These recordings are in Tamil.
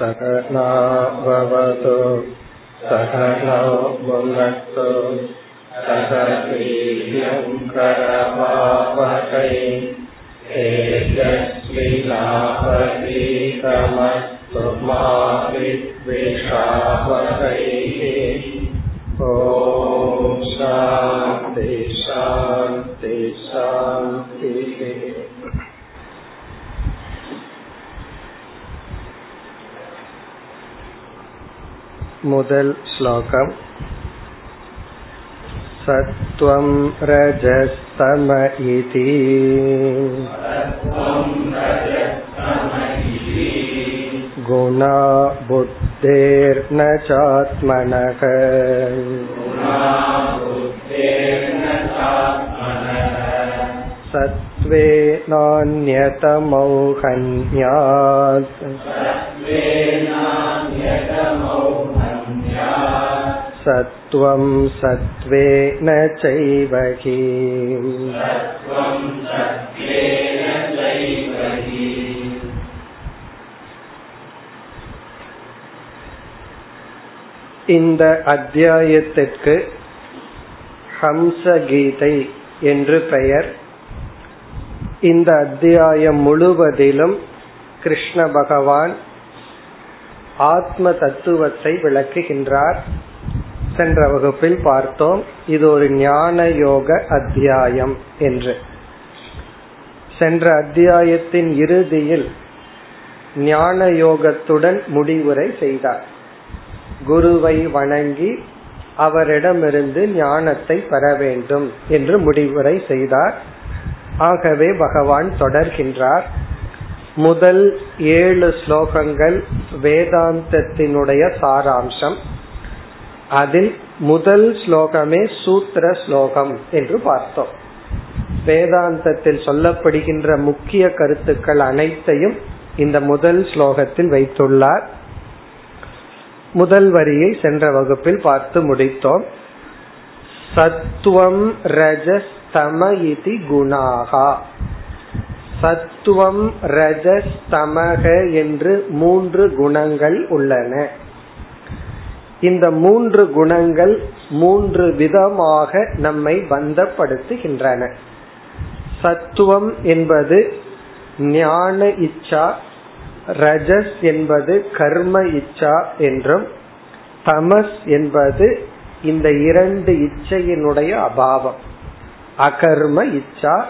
सकनाववतु सकनौ भुनक्तु सह वीर्यङ्करवावहै तेजस्विनावतीतमस्तु मा विद्विषावहैः ॐ शान्ति शान्ति शान्तिः முதல் ஸ்லோகம் सत्त्वं रजस्तम इति गुणा बुद्धेर्न चात्मनः सत्त्वे नान्यतमौहन्यात् सत्त्वं सत्त्वेन चैव हि இந்த அத்தியாயத்திற்கு ஹம்சகீதை என்று பெயர் இந்த அத்தியாயம் முழுவதிலும் கிருஷ்ண பகவான் ஆத்ம தத்துவத்தை விளக்குகின்றார் சென்ற வகுப்பில் பார்த்தோம் இது ஒரு ஞான யோக அத்தியாயம் என்று. சென்ற அத்தியாயத்தின் இறுதியில் ஞான யோகத்துடன் முடிவுரை செய்தார். குருவை வணங்கி அவரிடமிருந்து ஞானத்தை பெற வேண்டும் என்று முடிவுரை செய்தார். ஆகவே பகவான் தொடர்கின்றார். முதல் ஏழு ஸ்லோகங்கள் வேதாந்தத்தினுடைய சாராம்சம். அதில் முதல் ஸ்லோகமே சூத்திர ஸ்லோகம் என்று பார்த்தோம். வேதாந்தத்தில் சொல்லப்படுகின்ற முக்கிய கருத்துக்கள் அனைத்தையும் இந்த முதல் ஸ்லோகத்தில் வைத்துள்ளார். முதல் வரியை சென்ற வகுப்பில் பார்த்து முடித்தோம். சத்துவம் ரஜஸ்தம இதி குணாகா. சத்துவம் ரஜஸ்தமக என்று மூன்று குணங்கள் உள்ளன. இந்த மூன்று குணங்கள் மூன்று விதமாக நம்மை பந்தப்படுத்துகின்றன. சத்துவம் என்பது ஞான இச்சா ரஜஸ் என்பது கர்ம இச்சா என்றும் தமஸ் என்பது இந்த இரண்டு இச்சையினுடைய அபாவம். அகர்ம இச்சா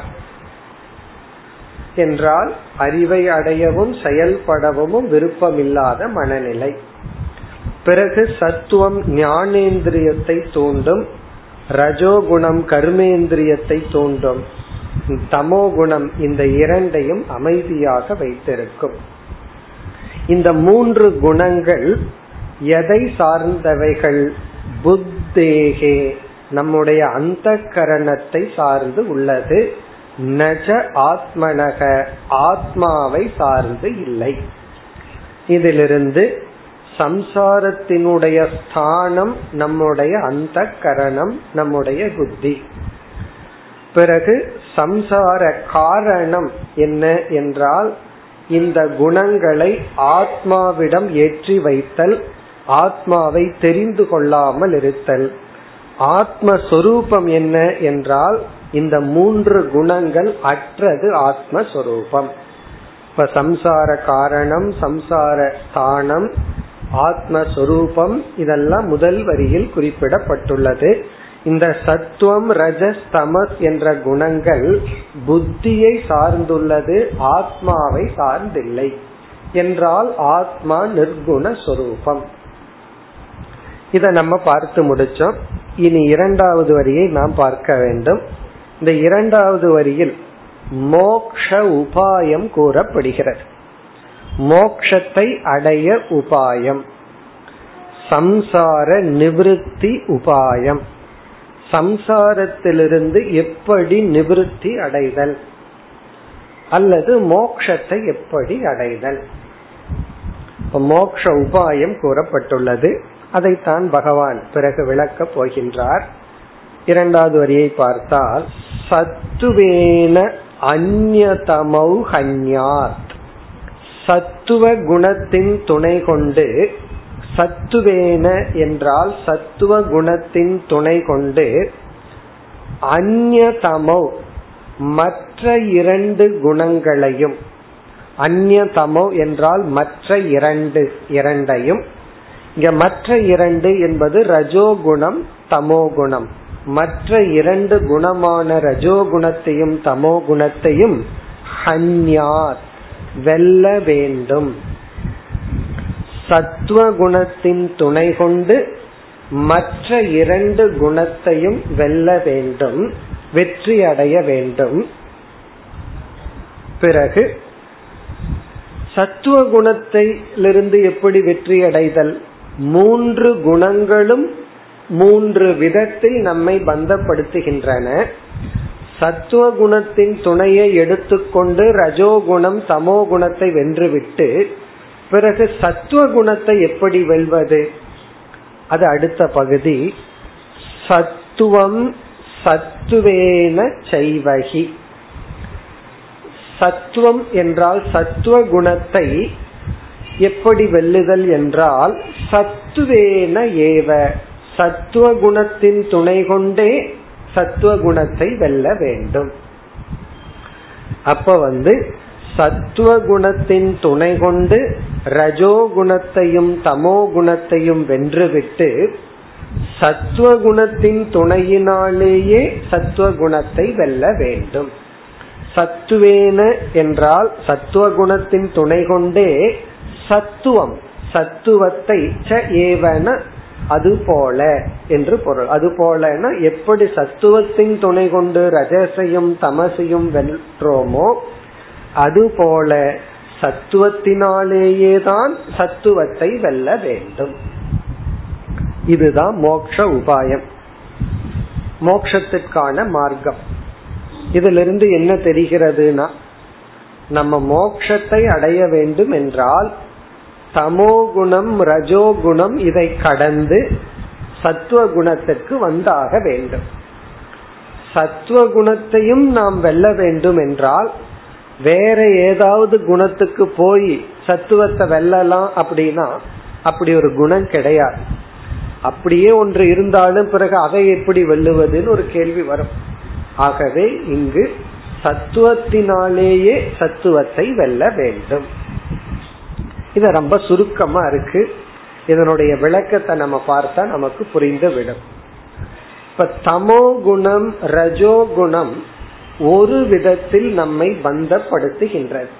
என்றால் அறிவை அடையவும் செயல்படவும் விருப்பமில்லாத மனநிலை. பிறகு சத்துவம் ஞானேந்திரியத்தை தூண்டும் ரஜோகுணம் கர்மேந்திரியத்தை தூண்டும். தமோ குணம் இந்த இரண்டையும் அமைதியாக வைத்திருக்கும். இந்த மூன்று குணங்கள் எதை சார்ந்தவைகள்? புத்தேகே நம்முடைய அந்த கரணத்தை சார்ந்து உள்ளது. நஜ ஆத்மனக ஆத்மாவை சார்ந்து இல்லை. இதிலிருந்து சம்சாரத்தினுடைய ஸ்தானம் நம்முடைய அந்த கரணம் நம்முடைய புத்தி. பிறகு சம்சார காரணம் என்ன என்றால் இந்த குணங்களை ஆத்மாவிடம் ஏற்றி வைத்தல் ஆத்மாவை தெரிந்து கொள்ளாமல் இருத்தல். ஆத்மஸ்வரூபம் என்ன என்றால் இந்த மூன்று குணங்கள் அற்றது ஆத்மஸ்வரூபம் இப்ப சம்சார காரணம் சம்சார ஸ்தானம் ஆத்மஸ்வரூபம் இதெல்லாம் முதல் வரியில் குறிப்பிடப்பட்டுள்ளது. இந்த சத்துவம் ரஜஸ் தமஸ் என்ற குணங்கள் புத்தியை சார்ந்துள்ளது ஆத்மாவை சார்ந்தில்லை என்றால் ஆத்மா நிர்குண சொரூபம். இத நம்ம பார்த்து முடிச்சோம். இனி இரண்டாவது வரியை நாம் பார்க்க வேண்டும். இந்த இரண்டாவது வரியில் மோக்ஷ உபாயம் கூறப்படுகிறது. மோக்ஷத்தை அடைய உபாயம். சம்சார நிவிருத்தி உபாயம். சம்சாரத்திலிருந்து எப்படி நிவிருத்தி அடைதல்? அல்லது மோக்ஷத்தை எப்படி அடைதல்? மோக்ஷ உபாயம் கூறப்பட்டுள்ளது. அதைத்தான் பகவான் பிறகு விளக்கப் போகின்றார். இரண்டாவது வரியை பார்த்தால் சத்துவேன அந்நதமௌ ஹன்யாத் சத்துவ குணத்தின் துணை கொண்டு சத்துவேன என்றால் சத்துவ குணத்தின் துணை கொண்டு அந்நதமோ மற்ற இரண்டு குணங்களையும் அந்நதமோ என்றால் மற்ற இரண்டு இரண்டையும். இங்க மற்ற இரண்டு என்பது ரஜோகுணம் தமோகுணம். மற்ற இரண்டு குணமான ரஜோகுணத்தையும் தமோ குணத்தையும் ஹன்யாத் வெல்ல வேண்டும். சத்துவ குணத்தின் துணை கொண்டு மற்ற இரண்டு குணத்தையும் வெல்ல வேண்டும் வெற்றி அடைய வேண்டும். பிறகு சத்துவ குணத்திலிருந்து எப்படி வெற்றி அடைதல்? மூன்று குணங்களும் மூன்று விதத்தில் நம்மை பந்தப்படுத்துகின்றன. சத்துவ குணத்தின் துணையை எடுத்துக்கொண்டு ரஜோகுணம் சமோ குணத்தை வென்றுவிட்டு பிறகு சத்துவ குணத்தை எப்படி வெல்வது? அது அடுத்த பகுதி. சத்துவம் சத்துவேன செய்வகி. சத்துவம் என்றால் சத்துவ குணத்தை எப்படி வெல்லுதல் என்றால் சத்துவேன ஏவ. சத்துவ குணத்தின் துணை கொண்டே சத்துவ குணத்தை வெல்ல வேண்டும். அப்ப வந்து சத்துவ குணத்தின் துணை கொண்டு ரஜோ குணத்தையும் தமோ குணத்தையும் வென்றுவிட்டு சத்துவ குணத்தின் துணையினாலேயே சத்துவ குணத்தை வெல்ல வேண்டும். சத்துவேன என்றால் சத்துவ குணத்தின் துணை கொண்டே சத்துவம் சத்துவத்தை ச ஏவன அது போல என்று பொருள். அது போலன்னா எப்படி சத்துவத்தின் துணை கொண்டு ரஜசையும் தமசையும் வென்றோமோ அதுபோல சத்துவத்தினாலேயே தான் சத்துவத்தை வெல்ல வேண்டும். இதுதான் மோக்ஷ உபாயம். மோக்ஷத்திற்கான மார்க்கம். இதிலிருந்து என்ன தெரிகிறதுனா நம்ம மோக்ஷத்தை அடைய வேண்டும் என்றால் தமோ குணம் ரஜோ குணம் இதை கடந்து சத்துவ குணத்திற்கு வந்தாக வேண்டும். சத்துவ குணத்தையும் நாம் வெல்ல வேண்டும் என்றால் வேற ஏதாவது குணத்துக்கு போய் சத்துவத்தை வெல்லலாம் அப்படின்னா அப்படி ஒரு குணம் கிடையாது. அப்படியே ஒன்று இருந்தாலும் பிறகு அதை எப்படி வெல்லுவதுன்னு ஒரு கேள்வி வரும். ஆகவே இங்கு சத்துவத்தினாலேயே சத்துவத்தை வெல்ல வேண்டும். இது ரொம்ப சுருக்கமா இருக்கு. இதனுடைய விளக்கத்தை நம்ம பார்த்தா நமக்கு புரிந்து விடும் இப்ப தமோ குணம் ரஜோ குணம் ஒரு விதத்தில் நம்மை பந்தப்படுத்துகின்றது.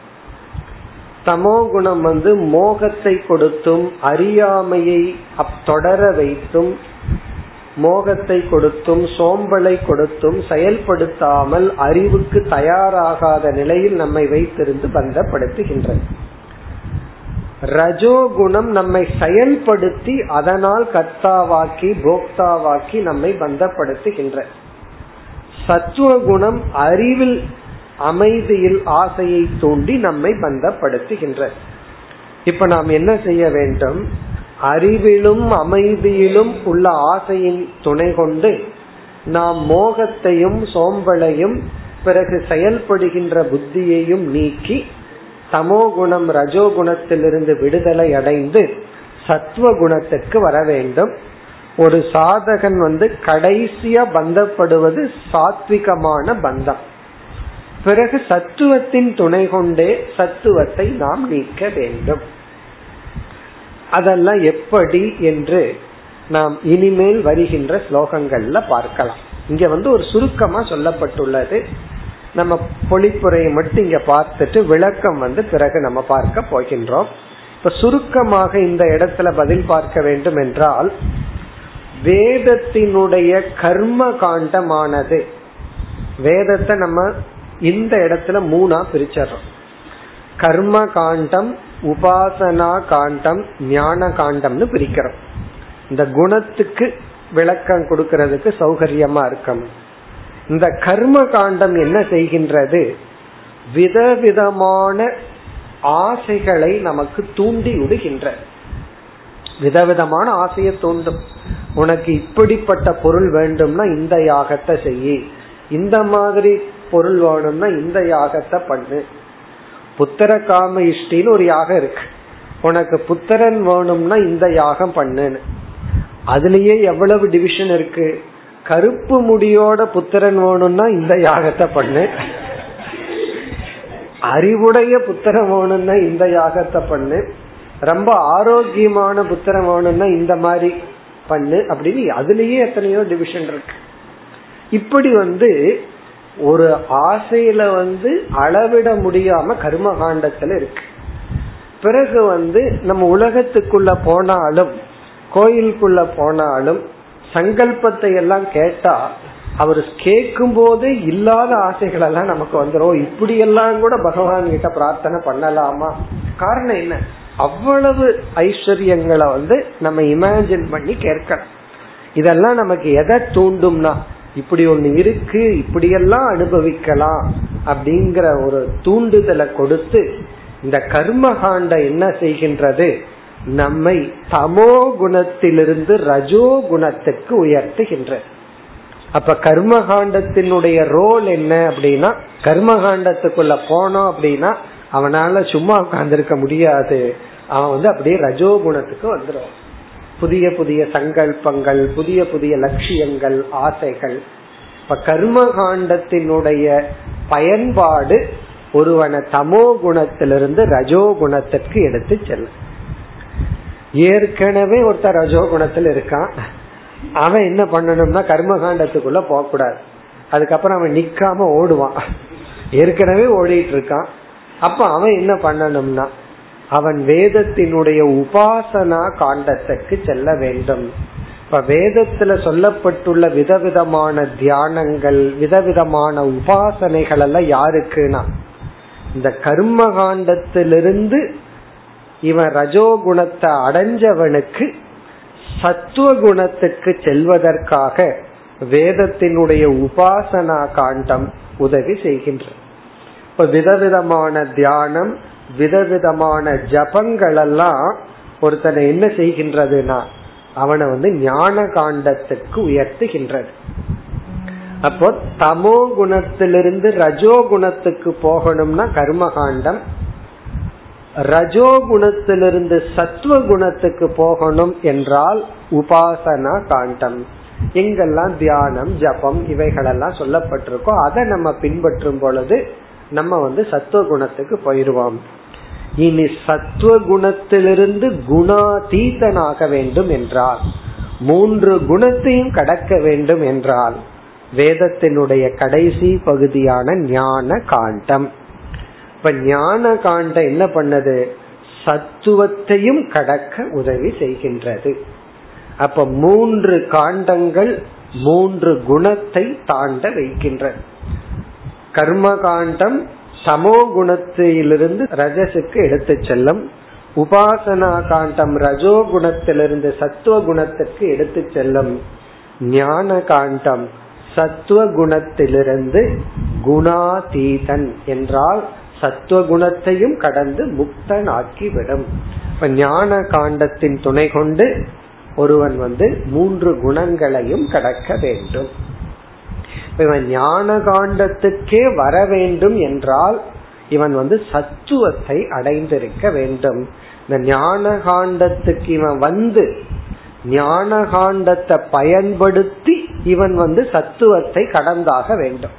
தமோ குணம் வந்து மோகத்தை கொடுத்தும் அறியாமையை தொடர வைத்தும் மோகத்தை கொடுத்தும் சோம்பலை கொடுத்தும் செயல்படுத்தாமல் அறிவுக்கு தயாராகாத நிலையில் நம்மை வைத்திருந்து பந்தப்படுத்துகின்றது. ரஜோகுணம் நம்மை செயல்படுத்தி அதனால் கர்த்தாவாக்கி போக்தாவாக்கி நம்மை பந்தப்படுத்துகின்ற. சத்துவ குணம் அறிவில் அமைதியில் ஆசையை தூண்டி நம்மை பந்தப்படுத்துகின்ற. இப்ப நாம் என்ன செய்ய வேண்டும்? அறிவிலும் அமைதியிலும் உள்ள ஆசையின் துணை கொண்டு நாம் மோகத்தையும் சோம்பலையும் பிறகு செயல்படுகின்ற புத்தியையும் நீக்கி தமோ குணம் ரஜோ குணத்திலிருந்து விடுதலை அடைந்து சத்துவ குணத்திற்கு வர வேண்டும். ஒரு சாதகன் வந்து கடைசியா பந்தப்படுவது சாத்விகமான பந்தம். பிறகு சத்துவத்தின் துணை கொண்டே சத்துவத்தை நாம் நீக்க வேண்டும். அதெல்லாம் எப்படி என்று நாம் இனிமேல் வருகின்ற ஸ்லோகங்கள்ல பார்க்கலாம். இங்க வந்து ஒரு சுருக்கமா சொல்லப்பட்டுள்ளது. நம்ம பொழிப்புரையை மட்டும் இங்க பார்த்துட்டு விளக்கம் வந்து பிறகு நம்ம பார்க்க போகின்றோம். இப்ப சுருக்கமாக இந்த இடத்துல பதில் பார்க்க வேண்டும் என்றால் வேதத்தினுடைய கர்ம காண்டமானது. வேதத்தை நம்ம இந்த இடத்துல மூணா பிரிச்சிடறோம். கர்ம காண்டம் உபாசனா காண்டம் ஞான காண்டம்னு பிரிக்கிறோம். இந்த குணத்துக்கு விளக்கம் கொடுக்கறதுக்கு சௌகரியமா இருக்கும் இந்த கர்ம காண்டம் என்ன செய்கின்றது? விதவிதமான ஆசைகளை நமக்கு தூண்டி விடுகின்ற. விதவிதமான ஆசையை தூண்டும். உனக்கு இப்படிப்பட்ட பொருள் வேண்டும்னா இந்த யாகத்தை செய்யி. இந்த மாதிரி பொருள் வேணும்னா இந்த யாகத்தை பண்ணு. புத்திர காம இஷ்டின்னு ஒரு யாகம் இருக்கு. உனக்கு புத்திரன் வேணும்னா இந்த யாகம் பண்ணுன்னு. அதுலயே எவ்வளவு டிவிஷன் இருக்கு? கருப்பு முடியோட புத்திரன் வேணும்னா இந்த யாகத்தை பண்ணு. அறிவுடைய புத்திரம் வேணும்னா இந்த யாகத்தை பண்ணு. ரொம்ப ஆரோக்கியமான புத்திரம் வேணும்னா இந்த மாதிரி பண்ணு அப்படின்னு அதுலயே எத்தனையோ டிவிஷன் இருக்கு. இப்படி வந்து ஒரு ஆசையில வந்து அளவிட முடியாம கர்மகாண்டத்துல இருக்கு. பிறகு வந்து நம்ம உலகத்துக்குள்ள போனாலும் கோயிலுக்குள்ள போனாலும் சங்கல்பத்தை எல்லாம் கேட்டா அவர் கேட்கும் போதே இல்லாத ஆசைகள் எல்லாம் நமக்கு வந்துடும் இப்படி எல்லாம் கூட பகவான் கிட்ட பிரார்த்தனை பண்ணலாமா? காரணம் என்ன? அவ்வளவு ஐஸ்வர்யங்களை வந்து நம்ம இமேஜின் பண்ணி கேட்கணும். இதெல்லாம் நமக்கு எதை தூண்டும்னா இப்படி ஒண்ணு இருக்கு இப்படியெல்லாம் அனுபவிக்கலாம் அப்படிங்கிற ஒரு தூண்டுதலை கொடுத்து இந்த கர்மகாண்ட என்ன செய்கின்றது? நம்மை தமோ குணத்திலிருந்து ரஜோ குணத்துக்கு உயர்த்துகின்றது அப்ப கர்மகாண்டத்தினுடைய ரோல் என்ன அப்படின்னா கர்மகாண்டத்துக்குள்ள போனோம் அப்படின்னா அவனால சும்மா உட்கார்ந்துருக்க முடியாது. அவன் வந்து அப்படியே ரஜோ குணத்துக்கு வந்துடுவான் புதிய புதிய சங்கல்பங்கள் புதிய புதிய லட்சியங்கள் ஆசைகள். இப்ப கர்ம காண்டத்தினுடைய பயன்பாடு ஒருவனை தமோ குணத்திலிருந்து ரஜோ குணத்திற்கு எடுத்து செல்லும். ஏற்கனவே ஒருத்தர் ரஜோ குணத்துல இருக்கான். அவன் என்ன பண்ணணும்னா கர்மகாண்டத்துக்குள்ள போக கூடாது அதுக்கப்புறம் அவன் நிக்காம ஓடுவான். ஏற்கனவே ஓடிட்டு இருக்கான் அப்ப அவன் என்ன பண்ணணும்னா அவன் வேதத்தினுடைய உபாசனா காண்டத்துக்கு செல்ல வேண்டும். இப்ப வேதத்துல சொல்லப்பட்டுள்ள விதவிதமான தியானங்கள் விதவிதமான உபாசனைகள் எல்லாம் யாருக்குன்னா இந்த கர்ம காண்டத்திலிருந்து இவன் ரஜோகுணத்தை அடைஞ்சவனுக்கு சத்துவ குணத்துக்கு செல்வதற்காக வேதத்தினுடைய உபாசனா காண்டம் உதவி செய்கின்ற இப்ப விதவிதமான தியானம் விதவிதமான ஜபங்கள் எல்லாம் ஒருத்தனை என்ன செய்கின்றதுன்னா அவனை வந்து ஞான காண்டத்துக்கு உயர்த்துகின்றது. அப்போ தமோ குணத்திலிருந்து ரஜோ குணத்துக்கு போகணும்னா கர்மகாண்டம் ரஜோ குணத்திலிருந்து சத்துவ குணத்துக்கு போகணும் என்றால் உபாசனா காண்டம். எங்கெல்லாம் தியானம் ஜபம் இவைகளெல்லாம் சொல்லப்பட்டிருக்கோ அதை நம்ம பின்பற்றும் பொழுது நம்ம வந்து சத்துவ குணத்துக்கு போயிருவோம். இனி சத்துவ குணத்திலிருந்து குணாதீதனாக வேண்டும் என்றால் மூன்று குணத்தையும் கடக்க வேண்டும் என்றால் வேதத்தினுடைய கடைசி பகுதியான ஞான காண்டம். இப்ப ஞான காண்டம் என்ன பண்ணது? சத்துவத்தையும் கடக்க உதவி செய்கின்றது. அப்ப மூன்று காண்டங்கள் மூன்று குணத்தை தாண்ட வைக்கின்றன கர்ம காண்டம் சமோ குணத்திலிருந்து ரஜசுக்கு எடுத்து செல்லும். உபாசனா காண்டம் ரஜோ குணத்திலிருந்து சத்துவ குணத்துக்கு எடுத்து செல்லும். ஞான காண்டம் சத்துவ குணத்திலிருந்து குணாதீதன் என்றால் சத்துவ குணத்தையும் கடந்து முக்தன் ஆக்கிவிடும் இப்ப ஞான காண்டத்தின் துணை கொண்டு ஒருவன் வந்து மூன்று குணங்களையும் கடக்க வேண்டும். இவன் ஞான காண்டத்துக்கே வர வேண்டும் என்றால் இவன் வந்து சத்துவத்தை அடைந்திருக்க வேண்டும். இந்த ஞான காண்டத்துக்கு இவன் வந்து ஞான காண்டத்தை பயன்படுத்தி இவன் வந்து சத்துவத்தை கடந்தாக வேண்டும்.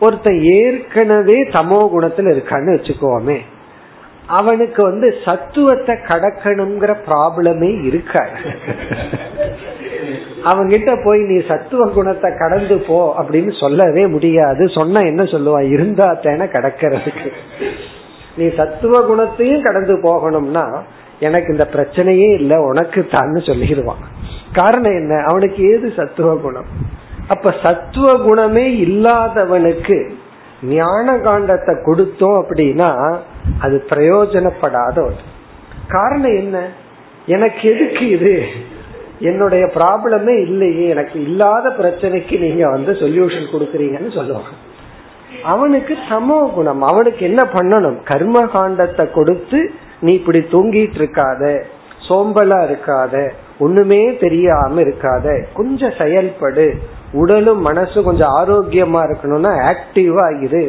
ஒருத்த ஏற்கனவே சமோ குணத்துல இருக்கான்னு வச்சுக்கோமே. அவனுக்கு வந்து சத்துவத்தை கடக்கணுங்கிற ப்ராப்ளமே இருக்க அவங்கிட்ட போய் நீ சத்துவ குணத்தை கடந்து போ அப்படின்னு சொல்லவே முடியாது. சொன்ன என்ன சொல்லுவான் இருந்தா தேன கடக்கிறதுக்கு. நீ சத்துவ குணத்தையும் கடந்து போகணும்னா எனக்கு இந்த பிரச்சனையே இல்லை உனக்கு தான் சொல்லிடுவான். காரணம் என்ன? அவனுக்கு ஏது சத்துவ குணம்? அப்ப சத்துவ குணமே இல்லாதவனுக்கு ஞான காண்டத்தை கொடுத்தோம் அப்படின்னா அது பிரயோஜனப்படாத காரணம் என்ன? எனக்கு எதுக்கு இது? என்னுடைய ப்ராப்ளமே இல்லையே எனக்கு இல்லாத பிரச்சனைக்கு நீங்க வந்து சொல்யூஷன் கொடுக்குறீங்கன்னு சொல்லுவாங்க. அவனுக்கு சமோ குணம் அவனுக்கு என்ன பண்ணணும்? கர்ம காண்டத்தை கொடுத்து நீ இப்படி தூங்கிட்டு இருக்காத சோம்பலா இருக்காத ஒண்ணுமே தெரியாம இருக்காத கொஞ்சம் செயல்படு உடலும் மனசு கொஞ்சம் ஆரோக்கியமா இருக்கணும்னா ஆக்டிவா இரு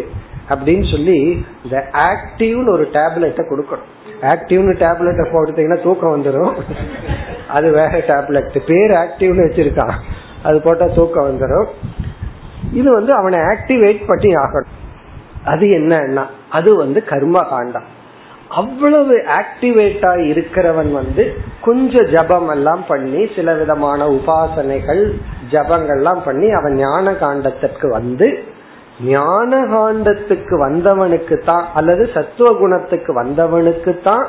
அப்படின்னு சொல்லி இந்த ஆக்டிவ்னு ஒரு டேப்லெட்டை கொடுக்கணும். ஆக்டிவ்னு டேப்லெட்டை போடுத்தீங்கன்னா தூக்கம் வந்துடும் அது வேற டேப்லெட் பேர் ஆக்டிவ்னு வச்சிருக்கான். அது போட்டா தூக்கம் வந்துடும் இது வந்து அவனை ஆக்டிவேட் பண்ணி ஆகணும். அது என்னன்னா அது வந்து கர்ம காண்டம். அவ்வளவு ஆக்டிவேட்டா இருக்கிறவன் வந்து கொஞ்சம் ஜபம் எல்லாம் பண்ணி சில விதமான உபாசனைகள் ஜபங்கள்லாம் பண்ணி அவன் ஞான காண்டத்திற்கு வந்து ஞான காண்டத்துக்கு வந்தவனுக்கு தான் அல்லது சத்துவ குணத்துக்கு வந்தவனுக்கு தான்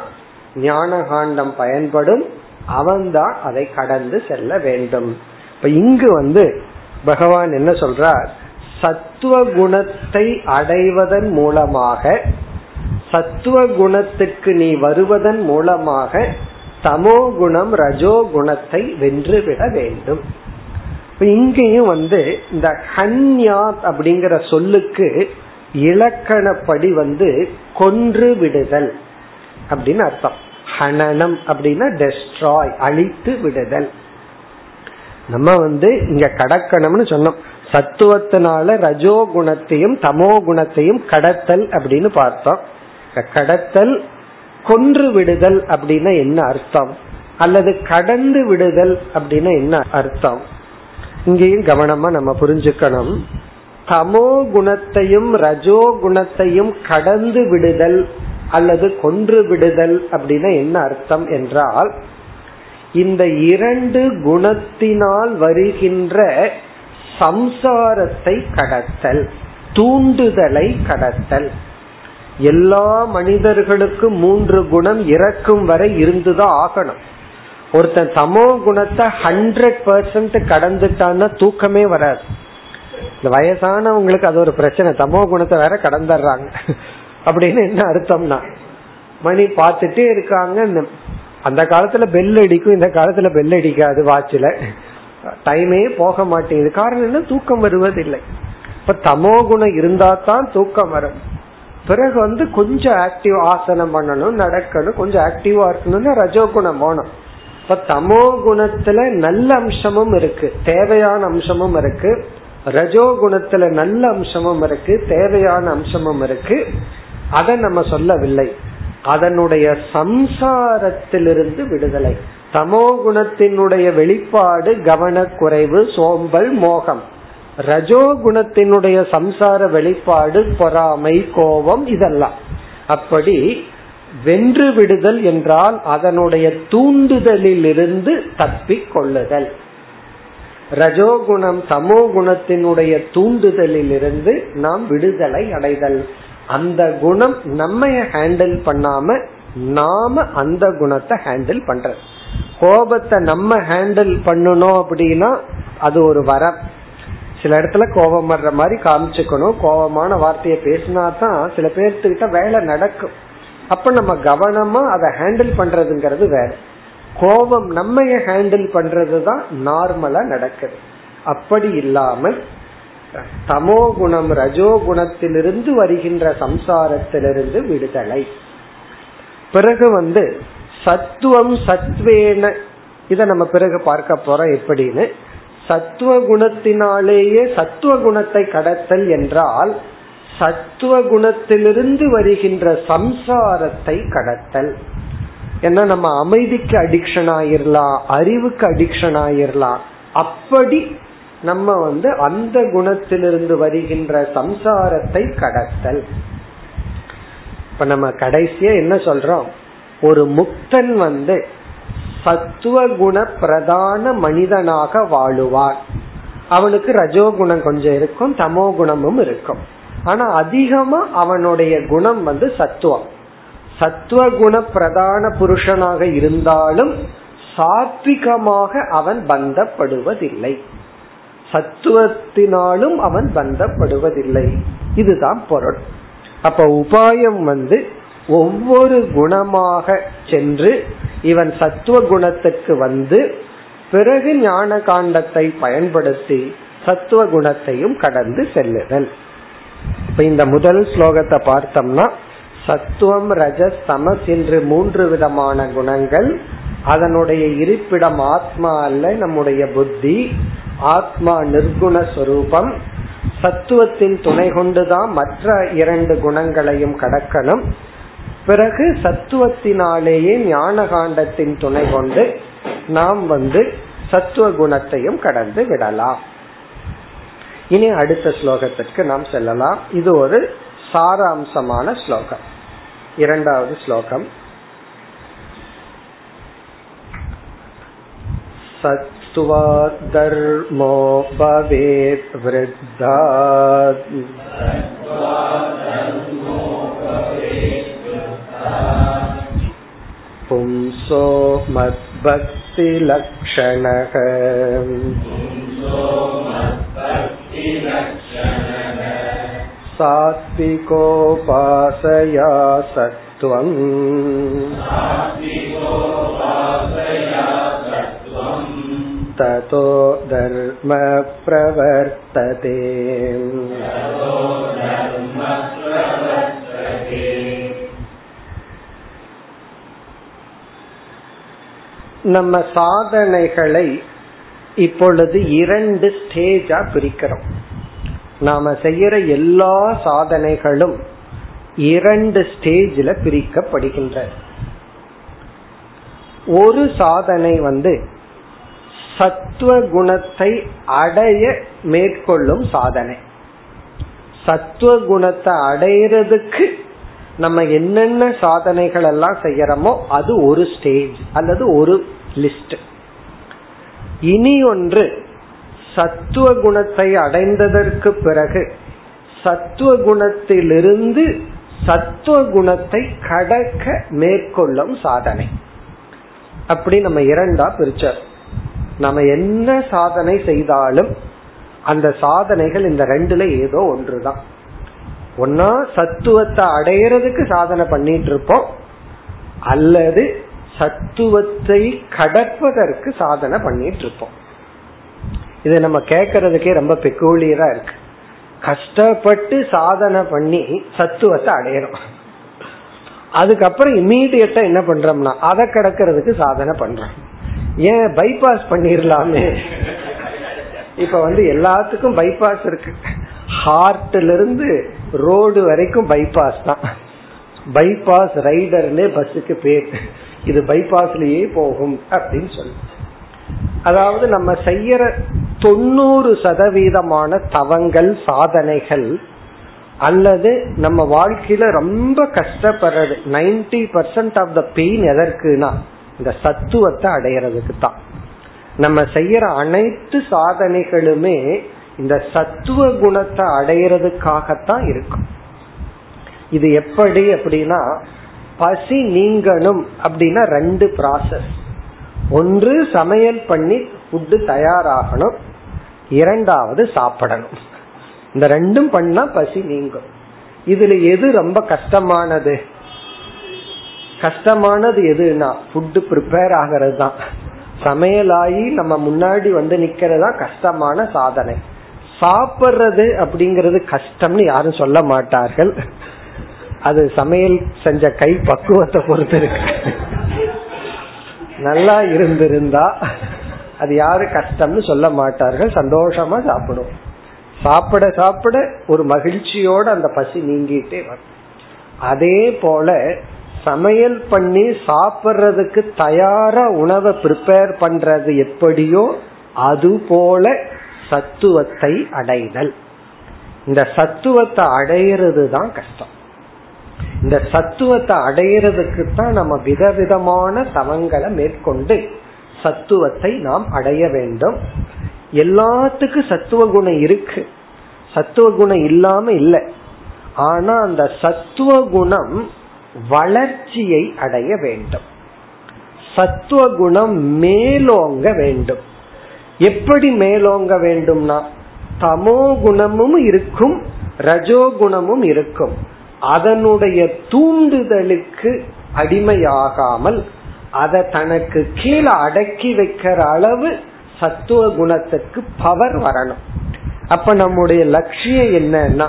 ஞான காண்டம் பயன்படும். அவன்தான் அதை கடந்து செல்ல வேண்டும். இப்ப இங்கு வந்து பகவான் என்ன சொல்றார்? சத்துவ குணத்தை அடைவதன் மூலமாக சத்துவ குணத்துக்கு நீ வருவதன் மூலமாக தமோ குணம் ரஜோ குணத்தை வென்றுவிட வேண்டும். இங்கேயும் வந்து இந்த ஹன்யாத் அப்படிங்கிற சொல்லுக்கு இலக்கணப்படி வந்து கொன்று விடுதல் அப்படின்னு அர்த்தம். ஹனனம் அப்படின்னா டெஸ்ட்ராய் அழித்து விடுதல். நம்ம வந்து இங்க கடக்கணும்னு சொன்னோம். சத்துவத்தினால ரஜோ குணத்தையும் தமோ குணத்தையும் கடத்தல் அப்படின்னு பார்த்தோம். கடத்தல் கொன்று விடுதல் அப்படின்னா என்ன அர்த்தம்? அல்லது கடந்து விடுதல் அப்படின்னா என்ன அர்த்தம்? இங்கேயும் கவனமா நம்ம புரிஞ்சுக்கணும். தமோ குணத்தையும் ரஜோ குணத்தையும் கடந்து விடுதல் அல்லது கொன்று விடுதல் அப்படின்னா என்ன அர்த்தம் என்றால் இந்த இரண்டு குணத்தினால் வருகின்ற சம்சாரத்தை கடத்தல் தூண்டுதலை கடத்தல். எல்லா மனிதர்களுக்கும் மூன்று குணம் இறக்கும் வரை இருந்துதான் ஆகணும். ஒருத்தன் தமோ குணத்தை ஹண்ட்ரட் பர்சன்ட் கடந்துட்டான்னா தூக்கமே வராது. இந்த வயசானவங்களுக்கு அது ஒரு பிரச்சனை. தமோ குணத்தை வேற கடந்துடுறாங்க. அப்படின்னு என்ன அர்த்தம்னா மணி பார்த்துட்டே இருக்காங்க. அந்த காலத்துல பெல் அடிக்கும் இந்த காலத்துல பெல் அடிக்காது வாட்சில. டைமே போக மாட்டேங்குது. காரணம் என்ன? தூக்கம் வருவதில்லை. இப்ப தமோ குணம் இருந்தா தான் தூக்கம் வரும். பிறகு வந்து கொஞ்சம் ஆக்டிவ் ஆசனம் பண்ணணும் நடக்கணும் கொஞ்சம் ஆக்டிவா இருக்கணும்னா ரஜோகுணம் போகணும் இப்ப தமோ குணத்துல நல்ல அம்சமும் இருக்கு தேவையான அம்சமும் இருக்கு. ரஜோ குணத்துல நல்ல அம்சமும் இருக்கு தேவையான அம்சமும் இருக்கு. அதை நம்ம சொல்லவில்லை. அதனுடைய சம்சாரத்திலிருந்து விடுதலை. தமோ குணத்தினுடைய வெளிப்பாடு கவனக்குறைவு சோம்பல் மோகம். ரஜோ குணத்தினுடைய சம்சார வெளிப்பாடு பொறாமை கோபம் இதெல்லாம். அப்படி வென்று விடுதல் என்றால் அதனுடைய தூண்டுதலில் இருந்து தப்பிக் கொள்ளுதல் ரஜோகுணம் சமோ குணத்தினுடைய தூண்டுதலில் இருந்து நாம் விடுதலை அடைதல். அந்த குணம் நம்ம ஹேண்டில் பண்ணாம நாம அந்த குணத்தை ஹேண்டில் பண்றது. கோபத்தை நம்ம ஹேண்டில் பண்ணணும் அப்படின்னா அது ஒரு வரம். சில இடத்துல கோபம் வர்ற மாதிரி காமிச்சுக்கணும். கோபமான வார்த்தையை பேசினா தான் சில பேர்த்துக்கிட்ட வேலை நடக்கும். அப்ப நம்ம கவனமா அதை ஹேண்டில் பண்றதுங்கிறது வேற. கோபம் நம்ம ஹேண்டில் பண்றது தான் நார்மலா நடக்குது. அப்படி இல்லாமல் தமோ குணம் ரஜோ குணத்திலிருந்து வருகின்ற சம்சாரத்திலிருந்து விடுதலை. பிறகு வந்து சத்துவம் சத்வேன இத நம்ம பிறகு பார்க்க போறோம் எப்படின்னு. சத்துவ குணத்தினாலேயே சத்துவ குணத்தை கடத்தல் என்றால் சத்துவ குணத்திலிருந்து வருகின்ற சம்சாரத்தை கடத்தல். ஏன்னா நம்ம அமைதிக்கு அடிக்ஷன் ஆயிரலாம் அறிவுக்கு அடிக்ஷன் ஆயிரலாம். அப்படி நம்ம வந்து அந்த குணத்திலிருந்து வருகின்ற சம்சாரத்தை கடத்தல். இப்ப நம்ம கடைசியா என்ன சொல்றோம்? ஒரு முக்தன் வந்து சத்துவ குண பிரதான மனிதனாக வாழுவார். அவனுக்கு ரஜோகுணம் கொஞ்சம் இருக்கும் தமோ குணமும் இருக்கும். ஆனா அதிகமா அவனுடைய குணம் வந்து சத்துவம். சத்துவ குண பிரதான புருஷனாக இருந்தாலும் சாத்விகமாக அவன் பந்தப்படுவதில்லை. சத்துவத்தினாலும் அவன் பந்தப்படுவதில்லை. இதுதான் பொருள். அப்ப உபாயம் வந்து ஒவ்வொரு குணமாக சென்று இவன் சத்துவ குணத்துக்கு வந்து பிறகு ஞான காண்டத்தை பயன்படுத்தி சத்துவ குணத்தையும் கடந்து செல்லுதல். இப்ப இந்த முதல் ஸ்லோகத்தை பார்த்தோம்னா சத்துவம் ரஜஸ் தமஸ் என்று மூன்று விதமான குணங்கள். அதனுடைய இருப்பிடம் ஆத்மா அல்ல நம்முடைய புத்தி. ஆத்மா நிர்குண சொரூபம். சத்துவத்தின் துணை கொண்டுதான் மற்ற இரண்டு குணங்களையும் கடக்கணும். பிறகு சத்துவத்தினாலேயே ஞான காண்டத்தின் துணை கொண்டு நாம் வந்து சத்துவ குணத்தையும் கடந்து விடலாம். இனி அடுத்த ஸ்லோகத்திற்கு நாம் செல்லலாம். இது ஒரு சாராம்சமான ஸ்லோகம். இரண்டாவது ஸ்லோகம். சத் सत्त्वा धर्मो वृद्धात् पुंसो मद्भक्तिलक्षणः। सात्विकोपासया सत्त्वम् ततो धर्म प्रवर्तते நம்ம சாதனைகளை இப்பொழுது இரண்டு ஸ்டேஜா பிரிக்கிறோம் நாம செய்யற எல்லா சாதனைகளும் இரண்டு ஸ்டேஜில் பிரிக்கப்படுகின்றன ஒரு சாதனை வந்து சத்துவ குணத்தை அடைய மேற்கொள்ளும் சாதனை. சத்துவ குணத்தை அடையிறதுக்கு நம்ம என்னென்ன சாதனைகள் எல்லாம் செய்யறோமோ அது ஒரு ஸ்டேஜ் அல்லது ஒரு லிஸ்ட் இனி ஒன்று சத்துவ குணத்தை அடைந்ததற்கு பிறகு சத்துவ குணத்திலிருந்து சத்துவ குணத்தை கடக்க மேற்கொள்ளும் சாதனை. அப்படி நம்ம இரண்டா பிரிச்சோம். நம்ம என்ன சாதனை செய்தாலும் அந்த சாதனைகள் இந்த ரெண்டுல ஏதோ ஒன்றுதான். ஒன்னா சத்துவத்தை அடையிறதுக்கு சாதனை பண்ணிட்டு இருப்போம் அல்லது சத்துவத்தை கடப்பதற்கு சாதனை பண்ணிட்டு இருப்போம் இது நம்ம கேட்கறதுக்கே ரொம்ப பெக்கூலியரா இருக்கு. கஷ்டப்பட்டு சாதனை பண்ணி சத்துவத்தை அடையிறோம் அதுக்கப்புறம் இம்மீடியட்டா என்ன பண்றோம்னா அதை கடக்கிறதுக்கு சாதனை பண்றோம். ஏன் பைபாஸ் பண்ணிடலாமே இப்ப வந்து எல்லாத்துக்கும் பைபாஸ் இருக்கு. ஹார்ட்ல இருந்து ரோடு வரைக்கும் பைபாஸ் தான். பைபாஸ் ரைடர்னே பஸ்ஸுக்கு பேர். இது பைபாஸ்லயே போகும் அப்படின்னு சொல்லு அதாவது நம்ம செய்யற தொண்ணூறு சதவீதமான தவங்கள் சாதனைகள் அல்லது நம்ம வாழ்க்கையில ரொம்ப கஷ்டப்படுறது. Ninety percent of the pain எதற்குனா இந்த சத்துவத்தை அடையிறதுக்கு தான் நம்ம செய்யற அனைத்து சாதனைகளுமே இந்த சத்துவ குணத்தை அடையிறதுக்காகத்தான் இருக்கும். இது எப்படி அப்படின்னா பசி நீங்கணும் அப்படின்னா ரெண்டு ப்ராசஸ் ஒன்று சமையல் பண்ணி ஃபுட்டு தயாராகணும். இரண்டாவது சாப்பிடணும். இந்த ரெண்டும் பண்ணா பசி நீங்கும். இதுல எது ரொம்ப கஷ்டமானது? கஷ்டமானது எதுனா ஃபுட்டு ப்ரிப்பேர் ஆகிறது தான் சமையலாகி நம்ம முன்னாடி வந்து நிக்கிறதா கஷ்டமான சாதனை. சாப்பிட்றது அப்படிங்கறது கஷ்டம்னு யாரும் சொல்ல மாட்டார்கள். அது சமையல் செஞ்ச கை பக்குவத்தை பொறுத்து இருக்கு. நல்லா இருந்திருந்தா அது யாரு கஷ்டம்னு சொல்ல மாட்டார்கள். சந்தோஷமா சாப்பிடும். சாப்பிட சாப்பிட ஒரு மகிழ்ச்சியோட அந்த பசி நீங்கிட்டே வரும். அதே போல சமையல் பண்ணி சாப்பிட்றதுக்கு தயாரா உணவை ப்ரிப்பேர் பண்றது எப்படியோ அது போல சத்துவத்தை அடைதல். இந்த சத்துவத்தை அடையிறது தான் கஷ்டம். இந்த சத்துவத்தை அடையிறதுக்கு தான் நம்ம விதவிதமான தவங்களை மேற்கொண்டு சத்துவத்தை நாம் அடைய வேண்டும். எல்லாத்துக்கும் சத்துவ குணம் இருக்கு. சத்துவ குணம் இல்லாம இல்லை. ஆனா அந்த சத்துவ குணம் வளர்ச்சியை அடைய வேண்டும். சத்துவ குணம் மேலோங்க வேண்டும். எப்படி மேலோங்க வேண்டும்னா தமோ குணமும் இருக்கும் ரஜோ குணமும் இருக்கும். அதனுடைய தூண்டுதலுக்கு அடிமையாகாமல் அதை தனக்கு கீழே அடக்கி வைக்கிற அளவு சத்துவ குணத்துக்கு பவர் வரணும். அப்ப நம்முடைய லட்சியம் என்னன்னா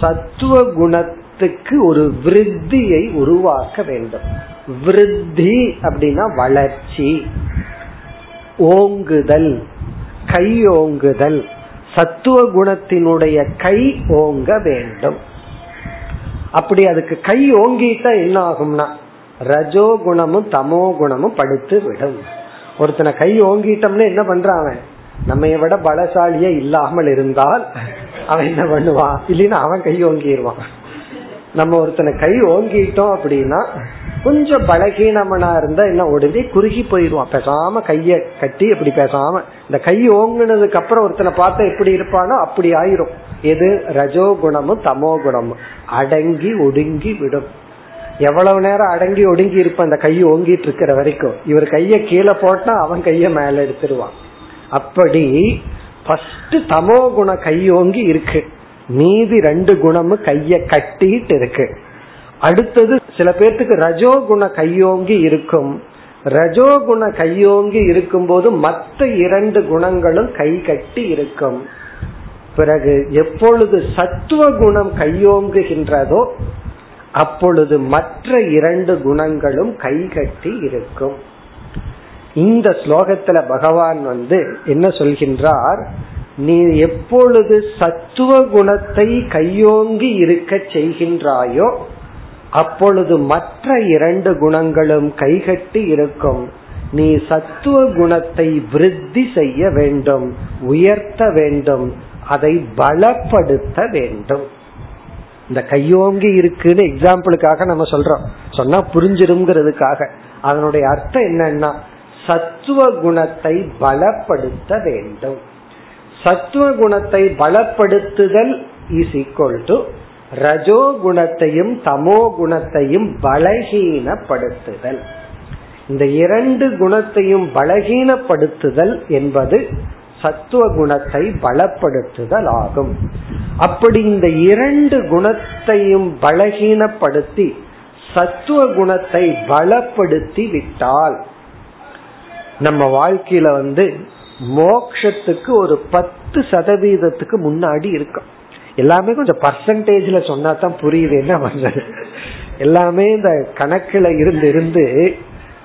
சத்துவ மனத்துக்கு ஒரு விருத்தியை உருவாக்க வேண்டும். விருத்தி அப்படின்னா வளர்ச்சி ஓங்குதல் கை ஓங்குதல் சத்துவ குணத்தினுடைய கை ஓங்க வேண்டும். அப்படி அதுக்கு கை ஓங்கிட்டா என்ன ஆகும்னா ரஜோ குணமும் தமோ குணமும் படுத்து விடும். ஒருத்தனை கை ஓங்கிட்டோம்னா என்ன பண்றான் அவன்? நம்ம விட பலசாலியே இல்லாமல் இருந்தால் அவன் என்ன பண்ணுவான்? இல்லைன்னா அவன் கை ஓங்கிடுவான் நம்ம ஒருத்தனை கை ஓங்கிட்டோம் அப்படின்னா கொஞ்சம் பலகீனமனா இருந்தா என்ன உடனே குறுகி போயிடுவான். பேசாம கைய கட்டி எப்படி பேசாம இந்த கை ஓங்குனதுக்கு அப்புறம் ஒருத்தனை பார்த்தா எப்படி இருப்பானோ அப்படி ஆயிரும். எது? ரஜோ குணமும் தமோ குணமும் அடங்கி ஒடுங்கி விடும். எவ்வளவு நேரம் அடங்கி ஒடுங்கி இருப்பான் அந்த கையை ஓங்கிட்டு இருக்கிற வரைக்கும். இவர் கைய கீழே போட்டா அவன் கைய மேல எடுத்துருவான். அப்படி ஃபர்ஸ்ட் தமோ குண ஓங்கி இருக்கு. மீதி ரெண்டு குணமும் கைய கட்டிட்டு இருக்கு. அடுத்தது சில பேர்த்துக்கு ரஜோ குண கையோங்கி இருக்கும். ரஜோ குண கையோங்கி இருக்கும் போது மற்ற இரண்டு குணங்களும் கை கட்டி இருக்கும். பிறகு எப்பொழுது சத்துவ குணம் கையோங்குகின்றதோ அப்பொழுது மற்ற இரண்டு குணங்களும் கை கட்டி இருக்கும். இந்த ஸ்லோகத்துல பகவான் வந்து என்ன சொல்கின்றார்? நீ எப்பொழுது சத்துவ குணத்தை கையோங்கி இருக்க செய்கின்றாயோ அப்பொழுது மற்ற இரண்டு குணங்களும் கைகட்டி இருக்கும். நீ சத்துவ குணத்தை விருத்தி செய்ய வேண்டும் உயர்த்த வேண்டும் அதை பலப்படுத்த வேண்டும். இந்த கையோங்கி இருக்குன்னு எக்ஸாம்பிளுக்காக நம்ம சொல்றோம். சொன்னா புரிஞ்சிருங்கிறதுக்காக அதனுடைய அர்த்தம் என்னன்னா சத்துவ குணத்தை பலப்படுத்த வேண்டும். சத்துவ குணத்தை பலப்படுத்துதல் இஸ் ஈக்குவல் டு ரஜோ குணத்தையும் தமோ குணத்தையும் பலகீனப்படுத்துதல். இந்த இரண்டு குணத்தையும் பலகீனப்படுத்துதல் என்பது சத்துவ குணத்தை பலப்படுத்துதல் ஆகும். அப்படி இந்த இரண்டு குணத்தையும் பலகீனப்படுத்தி சத்துவ குணத்தை பலப்படுத்தி விட்டால் நம்ம வாழ்க்கையில வந்து மோக்ஷத்துக்கு ஒரு பத்து சதவீதத்துக்கு முன்னாடி இருக்கும் எல்லாமே கொஞ்சம் பர்சன்டேஜ்ல சொன்னா தான் புரியுது என்ன பண்றது. எல்லாமே இந்த கணக்குல இருந்து இருந்து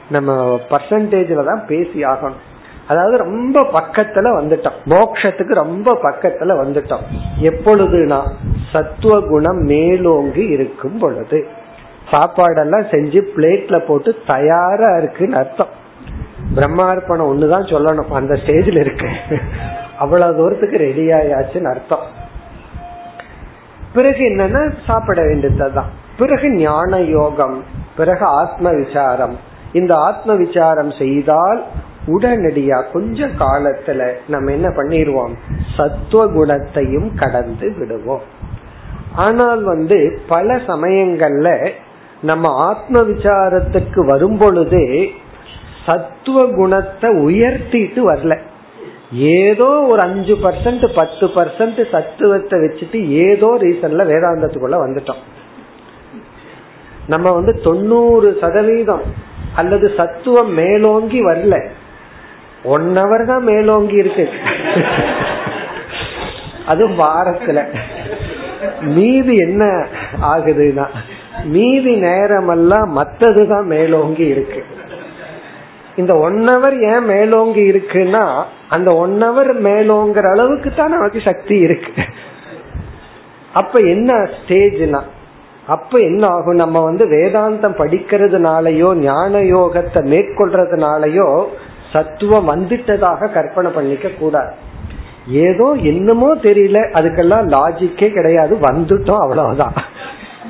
நம்ம பர்சன்டேஜ்ல தான் பேசி ஆகணும். அதாவது ரொம்ப பக்கத்துல வந்துட்டோம். மோக்ஷத்துக்கு ரொம்ப பக்கத்துல வந்துட்டோம். எப்பொழுதுனா சத்துவ குணம் மேலோங்கி இருக்கும் பொழுது. சாப்பாடெல்லாம் செஞ்சு பிளேட்ல போட்டு தயாரா இருக்குன்னு அர்த்தம். பிரம்மார்ப்பணம் ஒண்ணுதான் சொல்லணும். அந்த ஸ்டேஜில் இருக்கு. அவ்வளவு தூரத்துக்கு ரெடி ஆயாச்சுன்னு அர்த்தம். பிறகு என்னன்னா சாப்பிட வேண்டியதுதான். பிறகு ஞான யோகம் பிறகு ஆத்ம விசாரம். இந்த ஆத்ம விசாரம் செய்தால் உடனடியா கொஞ்ச காலத்துல நம்ம என்ன பண்ணிடுவோம்? சத்துவ குணத்தையும் கடந்து விடுவோம். ஆனால் வந்து பல சமயங்கள்ல நம்ம ஆத்ம விசாரத்துக்கு வரும் பொழுதே சத்துவ குணத்தை உயர்த்திட்டு வரல. ஏதோ ஒரு அஞ்சு பர்சன்ட் பத்து பர்சன்ட் சத்துவத்தை வச்சுட்டு ஏதோ ரீசன்ல வேதாந்தத்துக்குள்ள வந்துட்டோம். நம்ம வந்து தொண்ணூறு சதவீதம் அல்லது சத்துவம் மேலோங்கி வரல. ஒன் ஹவர் தான் மேலோங்கி இருக்கு. அதுவும் வாரத்துல. மீதி என்ன ஆகுதுன்னா மீதி நேரமெல்லாம் மத்ததுதான் மேலோங்கி இருக்கு. இந்த ஒன் ஹவர் ஏன் மேலோங்கி இருக்குன்னா அந்த ஒன் ஹவர் மேலோங்கிற அளவுக்கு தான் நமக்கு சக்தி இருக்கு. அப்ப என்ன ஸ்டேஜ்னா அப்ப என்ன ஆகும்? நம்ம வந்து வேதாந்தம் படிக்கிறதுனாலயோ ஞான யோகத்தை மேற்கொள்றதுனாலயோ சத்துவம் வந்துட்டதாக கற்பனை பண்ணிக்க கூடாது. ஏதோ என்னமோ தெரியல அதுக்கெல்லாம் லாஜிக்கே கிடையாது. வந்துட்டோம் அவ்வளவுதான்.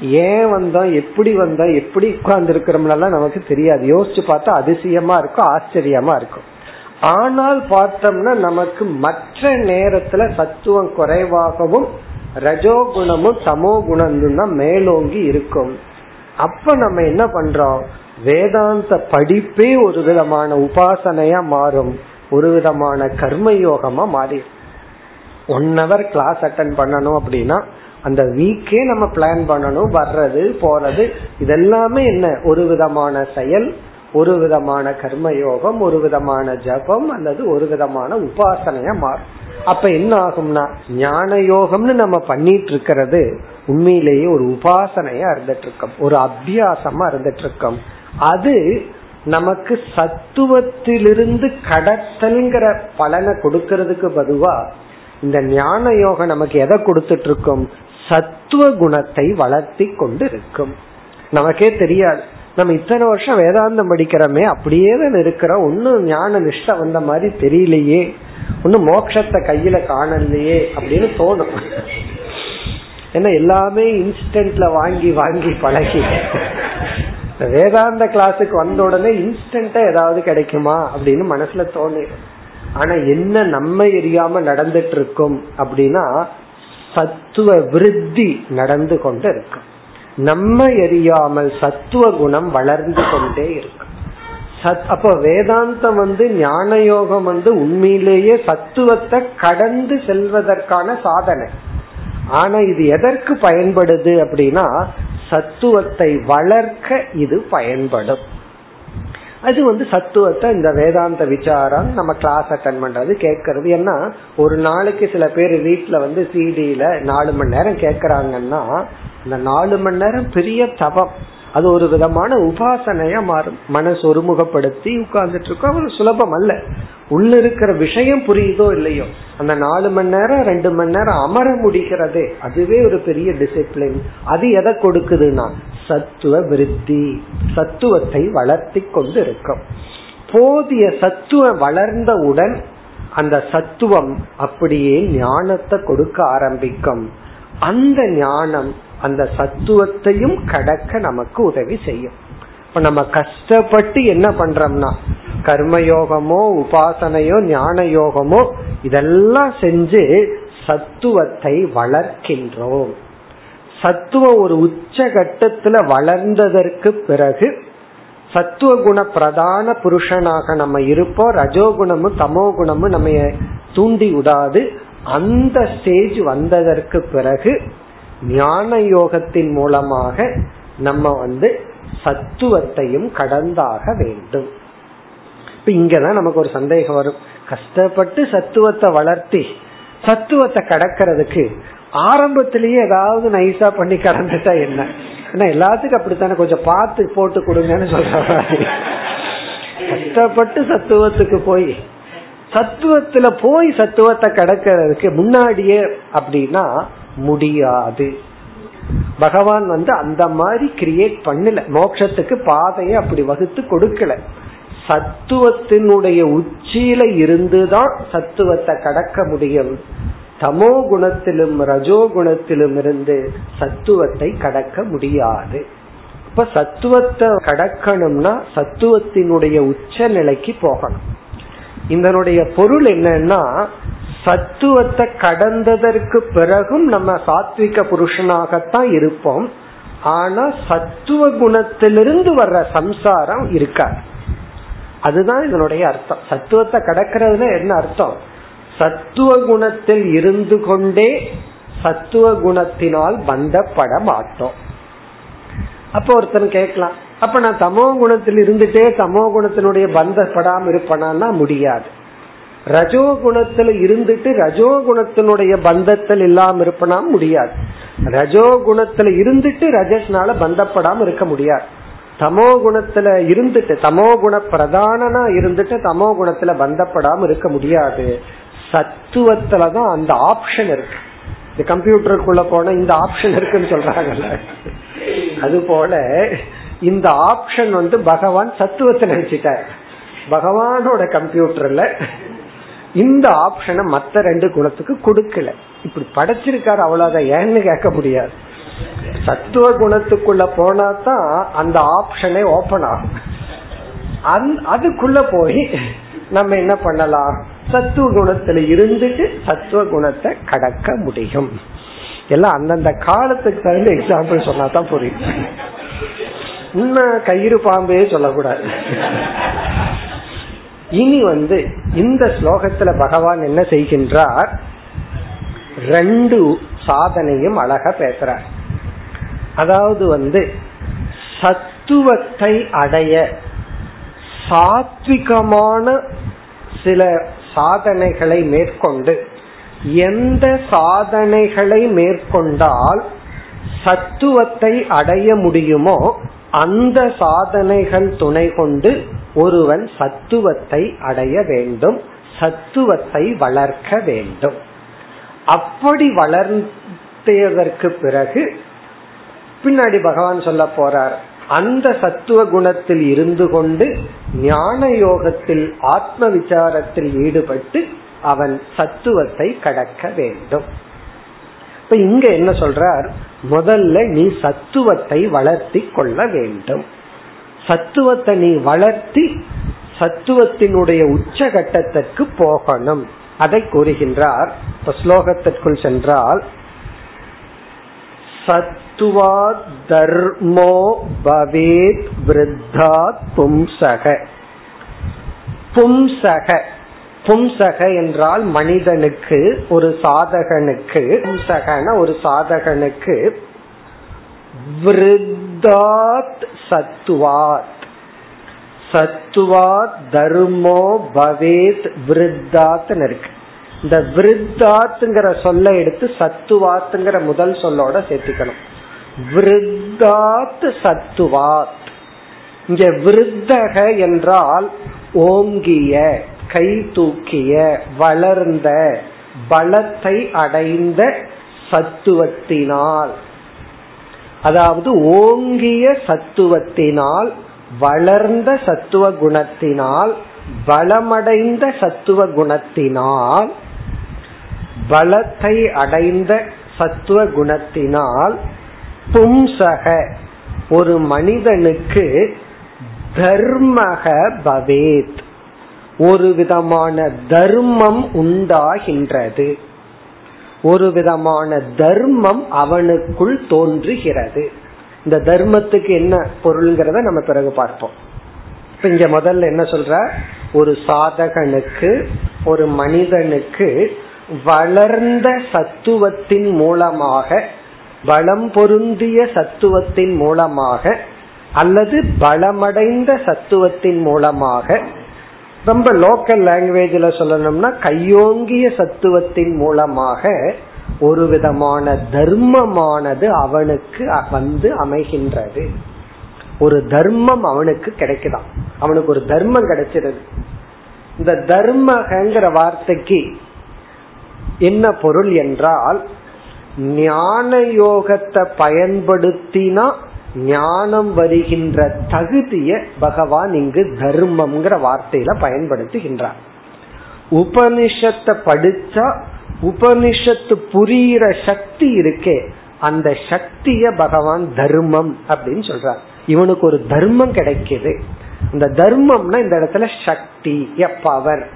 ஏன் வந்தோம் எப்படி வந்தோம் எப்படி உட்கார்ந்து இருக்கிறோம்லாம் நமக்கு தெரியாது. யோசிச்சு பார்த்தா அதிசயமா இருக்கும் ஆச்சரியமா இருக்கும். ஆனால் பார்த்தோம்னா நமக்கு மற்ற நேரத்துல சத்துவம் குறைவாகவும் ரஜோகுணமும் தமோ குணமும் தான் மேலோங்கி இருக்கும். அப்ப நம்ம என்ன பண்றோம்? வேதாந்த படிப்பே ஒரு விதமான உபாசனையா மாறும். ஒரு விதமான கர்மயோகமா மாறி ஒன் ஹவர் கிளாஸ் அட்டன் பண்ணணும் அப்படின்னா அந்த வீக்கே நம்ம பிளான் பண்ணணும் வர்றது போறது இதெல்லாமே என்ன? ஒரு விதமான செயல் ஒரு விதமான கர்மயோகம் ஒரு விதமான ஜபம் அல்லது ஒரு விதமான உபாசனையா மாறும். அப்ப என்ன ஆகும்னா ஞான யோகம்னு நம்ம பண்ணிட்டு இருக்கிறது உண்மையிலேயே ஒரு உபாசனையா இருந்துட்டு இருக்கோம் ஒரு அபியாசமா இருந்துட்டு இருக்கோம் அது நமக்கு சத்துவத்திலிருந்து கடத்தல்ங்கிற பலனை கொடுக்கறதுக்கு பதுவா இந்த ஞான யோகம் நமக்கு எதை கொடுத்துட்டு இருக்கும் சத்துவ குணத்தை வளர்த்தி கொண்டு இருக்கும் நமக்கே தெரியாது. நம்ம இத்தனை வருஷம் வேதாந்தம் படிக்கிறோமே அப்படியே தான் இருக்கிறோம். ஒன்னும் ஞான நிஷ்ட வந்த மாதிரி தெரியலையே. ஒன்னும் மோட்சத்தை கையில காணலையே அப்படின்னு தோணும். ஏன்னா எல்லாமே இன்ஸ்டன்ட்ல வாங்கி வாங்கி பழகி. வேதாந்த கிளாஸுக்கு வந்த உடனே இன்ஸ்டன்டா ஏதாவது கிடைக்குமா அப்படின்னு மனசுல தோணிடும் ஆனா என்ன நம்ம எரியாம நடந்துட்டு இருக்கும் அப்படின்னா சத்துவ விருத்தி நடந்து கொண்டு இருக்கும் நம்ம எரியாமல் சத்துவ குணம் வளர்ந்து கொண்டே இருக்கும் சத் அப்போ வேதாந்தம் வந்து ஞான யோகம் வந்து உண்மையிலேயே சத்துவத்தை கடந்து செல்வதற்கான சாதனை. ஆனா இது எதற்கு பயன்படுது அப்படின்னா சத்துவத்தை வளர்க்க இது பயன்படும். அது வந்து சத்துவத்தை இந்த வேதாந்த விசாரம் நம்ம கிளாஸ் அட்டன் பண்றது கேட்கறது. ஏன்னா ஒரு நாளைக்கு சில பேர் வீட்டுல வந்து சிடியில நாலு மணி நேரம் கேட்கறாங்கன்னா இந்த நாலு மணி நேரம் பெரிய தபம் அது ஒரு விதமான உபாசனையா மாறும். மனசு ஒருமுகப்படுத்தி உட்கார்ந்துட்டு இருக்கோம் அது சுலபம் அல்ல. உள்ள இருக்கிற விஷயம் புரியுதோ இல்லையோ அந்த நாலு மணி நேரம் ரெண்டு மணி நேரம் அமர முடிக்கிறதே அதுவே ஒரு பெரிய டிசிப்ளின் அது எதை கொடுக்குதுன்னா சத்துவ விருத்தி சத்துவத்தை வளர்த்தி கொண்டு இருக்கும் போதிய சத்துவம் வளர்ந்தவுடன் அந்த சத்துவம் அப்படியே ஞானத்தை கொடுக்க ஆரம்பிக்கும். அந்த ஞானம் அந்த சத்துவத்தையும் கடக்க நமக்கு உதவி செய்யும். இப்ப நம்ம கஷ்டப்பட்டு என்ன பண்றோம்னா கர்மயோகமோ உபாசனையோ ஞான யோகமோ இதெல்லாம் செஞ்சு சத்துவத்தை வளர்க்கின்றோம். சத்துவம் ஒரு உச்ச கட்டத்துல வளர்ந்ததற்கு பிறகு சத்துவ குண பிரதான புருஷனாக நம்ம இருப்போம். ரஜோகுணமும் தமோ குணமும் நம்ம தூண்டி விடாது அந்த ஸ்டேஜ் வந்ததற்கு பிறகு ஞான யோகத்தின் மூலமாக நம்ம வந்து சத்துவத்தையும் கடந்தாக வேண்டும். இப்ப இங்கதான் நமக்கு ஒரு சந்தேகம் வரும். கஷ்டப்பட்டு சத்துவத்தை வளர்த்தி சத்துவத்தை கடக்கிறதுக்கு ஆரம்பத்திலேயே ஏதாவது நைஸா பண்ணி கடந்துட்டா என்ன? ஏன்னா எல்லாத்துக்கும் அப்படித்தானே கொஞ்சம் பார்த்து போட்டு கொடுங்கன்னு சொல்றாங்க கஷ்டப்பட்டு சத்துவத்துக்கு போய் சத்துவத்துல போய் சத்துவத்தை கடக்கிறதுக்கு முன்னாடியே அப்படின்னா முடியாது. பகவான் வந்து அந்த மாதிரி கிரியேட் பண்ணல. மோட்சத்துக்கு பாதையை அப்படி வகுத்து கொடுக்கல. சத்துவத்தினுடைய உச்சியில இருந்துதான் சத்துவத்தை கடக்க முடியும். தமோ குணத்திலும் ரஜோ குணத்திலும் இருந்து சத்துவத்தை கடக்க முடியாது. இப்ப சத்துவத்தை கடக்கணும்னா சத்துவத்தினுடைய உச்ச நிலைக்கு போகணும். இதனுடைய பொருள் என்னன்னா சத்துவத்தை கடந்ததற்கு பிறகும் நம்ம சாத்விக புருஷனாகத்தான் இருப்போம். ஆனா சத்துவ குணத்திலிருந்து வர்ற சம்சாரம் இருக்காது. அதுதான் இதனுடைய அர்த்தம். சத்துவத்தை கடக்கிறதுல என்ன அர்த்தம்? சத்துவ குணத்தில் இருந்து கொண்டே சத்துவ குணத்தினால் பந்தப்பட மாட்டோம் அப்ப ஒருத்தன் கேட்கலாம் அப்ப நான் தமோ குணத்தில் இருந்துட்டே தமோ குணத்தினுடைய பந்தப்படாம இருப்பனா முடியாது. ரஜோ குணத்துல இருந்துட்டு ரஜோ குணத்தினுடைய பந்தத்தில் இல்லாம இருப்பனா முடியாது. ரஜோ குணத்துல இருந்துட்டு ரஜஸ்னால பந்தப்படாம இருக்க முடியாது. தமோ குணத்துல இருந்துட்டு தமோ குண பிரதானனா இருந்துட்டு தமோ குணத்துல பந்தப்படாம இருக்க முடியாது. சத்துவத்துலதான் அந்த ஆப்ஷன் இருக்கு. இந்த கம்ப்யூட்டருக்குள்ள போன இந்த ஆப்ஷன் இருக்குன்னு சொல்றாங்கல்ல. அது போல இந்த ஆப்ஷன் வந்து பகவான் சத்துவத்தை நினைச்சிட்டார். பகவானோட கம்ப்யூட்டர்ல இந்த ஆப்ஷனை மத்த ரெண்டு குணத்துக்கு கொடுக்கல. இப்படி படைச்சிருக்காரு அவ்வளவுதான். ஏன்னு கேட்க முடியாது. சத்துவ குணத்துக்குள்ள போனா தான் அந்த ஆப்ஷனே ஓபன் ஆகும். அதுக்குள்ள போய் நம்ம என்ன பண்ணலாம்? சத்துவ குணத்துல இருந்துட்டு சத்துவ குணத்தை கடக்க முடியும். எல்லாம் அந்தந்த காலத்துக்கு தகுந்த எக்ஸாம்பிள் சொன்னா தான் புரியும். இன்னும் கயிறு பாம்பே சொல்லக்கூடாது. இனி வந்து இந்த ஸ்லோகத்துல பகவான் என்ன செய்கின்றார்? ரெண்டு சாதனையும் அழகா பேசுறார். அதாவது வந்து சத்துவத்தை அடைய சாத்விகமான சில சாதனைகளை மேற்கொண்டு எந்த சாதனைகளை மேற்கொண்டால் சத்துவத்தை அடைய முடியுமோ அந்த சாதனைகள் துணை கொண்டு ஒருவன் சத்துவத்தை அடைய வேண்டும் சத்துவத்தை வளர்க்க வேண்டும். அப்படி வளர்ந்ததற்கு பிறகு பின்னாடி பகவான் சொல்ல போறார் அந்த சத்துவ குணத்தில் இருந்து கொண்டு ஞான யோகத்தில் ஆத்ம விசாரத்தில் ஈடுபட்டு அவன் சத்துவத்தை கடக்க வேண்டும். இப்ப இங்க என்ன சொல்றார்? முதல்ல நீ சத்துவத்தை வளர்த்தி கொள்ள வேண்டும். சத்துவத்தை நீ வளர்த்தி சத்துவத்தினுடைய உச்சகட்டத்திற்கு போகணும். அதை கூறுகின்றார். இப்ப ஸ்லோகத்திற்குள் சென்றால் சத் தத்துவாத் தர்மோ பவேத் விருத்தாத் பும்சக. பும்சக. பும்சக என்றால் மனிதனுக்கு ஒரு சாதகனுக்கு பும்சகன ஒரு சாதகனுக்கு விருத்தாத் சத்துவாத். சத்துவாத் தர்மோ பவேத் விருத்தாத் இருக்கு. இந்த விருத்தாத்துங்கிற சொல்ல எடுத்து சத்துவாத்துங்கிற முதல் சொல்லோட சேர்த்துக்கணும். விருத்தாத் சத்துவாத். இங்க விருத்தக என்றால் ஓங்கிய கை தூக்கிய வளர்ந்த பலத்தை அடைந்த சத்துவத்தினால். அதாவது ஓங்கிய சத்துவத்தினால் வளர்ந்த சத்துவ குணத்தினால் பலமடைந்த சத்துவ குணத்தினால் பலத்தை அடைந்த சத்துவ குணத்தினால் பும்சக. ஒரு மனிதனுக்கு தர்மக பவேத். ஒரு விதமான தர்மம் உண்டாகின்றது. ஒரு விதமான தர்மம் அவனுக்குள் தோன்றுகிறது. இந்த தர்மத்துக்கு என்ன பொருள்ங்கிறத நம்ம பிறகு பார்ப்போம். இப்ப இங்க முதல்ல என்ன சொல்ற? ஒரு சாதகனுக்கு ஒரு மனிதனுக்கு வளர்ந்த சத்துவத்தின் மூலமாக பலம் பொருந்திய சத்துவத்தின் மூலமாக அல்லது பலமடைந்த சத்துவத்தின் மூலமாக ரொம்ப லோக்கல் லாங்குவேஜில் சொல்லணும்னா கையோங்கிய சத்துவத்தின் மூலமாக ஒரு விதமான தர்மமானது அவனுக்கு வந்து அமைகின்றது. ஒரு தர்மம் அவனுக்கு கிடைக்குதான். அவனுக்கு ஒரு தர்மம் கிடைச்சிருது. இந்த தர்மங்கிற வார்த்தைக்கு என்ன பொருள் என்றால் ஞான யோகத்தை பயன்படுத்தினா ஞானம் வருகின்ற தகுதிய பகவான் இங்கு தர்மம்ங்கிற வார்த்தையில பயன்படுத்துகின்றார். உபனிஷத்தை படிச்சா உபனிஷத்து புரியிற சக்தி இருக்கே அந்த சக்திய பகவான் தர்மம் அப்படின்னு சொல்றார். இவனுக்கு ஒரு தர்மம் கிடைக்குது. இந்த தர்மம்னா இந்த இடத்துல சக்தி பவர்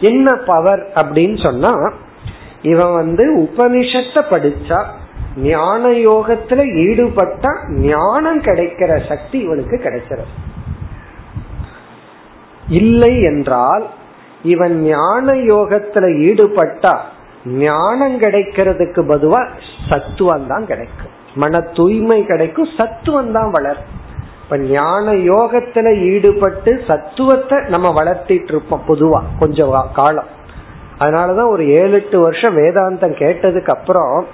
என்ன பவர் அப்படின்னு சொன்னா இவன் வந்து உபனிஷத்தை படிச்சா ஞான யோகத்துல ஈடுபட்டா ஞானம் கிடைக்கிற சக்தி இவனுக்கு கிடைச்சிடும் இல்லை என்றால் இவன் ஞான யோகத்துல ஈடுபட்டா ஞானம் கிடைக்கிறதுக்கு பதுவா சத்துவம் தான் கிடைக்கும். மன தூய்மை கிடைக்கும் சத்துவம் தான் வளரும். இப்ப ஞான யோகத்துல ஈடுபட்டு சத்துவத்தை நம்ம வளர்த்திட்டு இருப்போம் பொதுவா கொஞ்சம் காலம். அதனாலதான் ஒரு ஏழு எட்டு வருஷம் வேதாந்தம் கேட்டதுக்கு அப்புறம்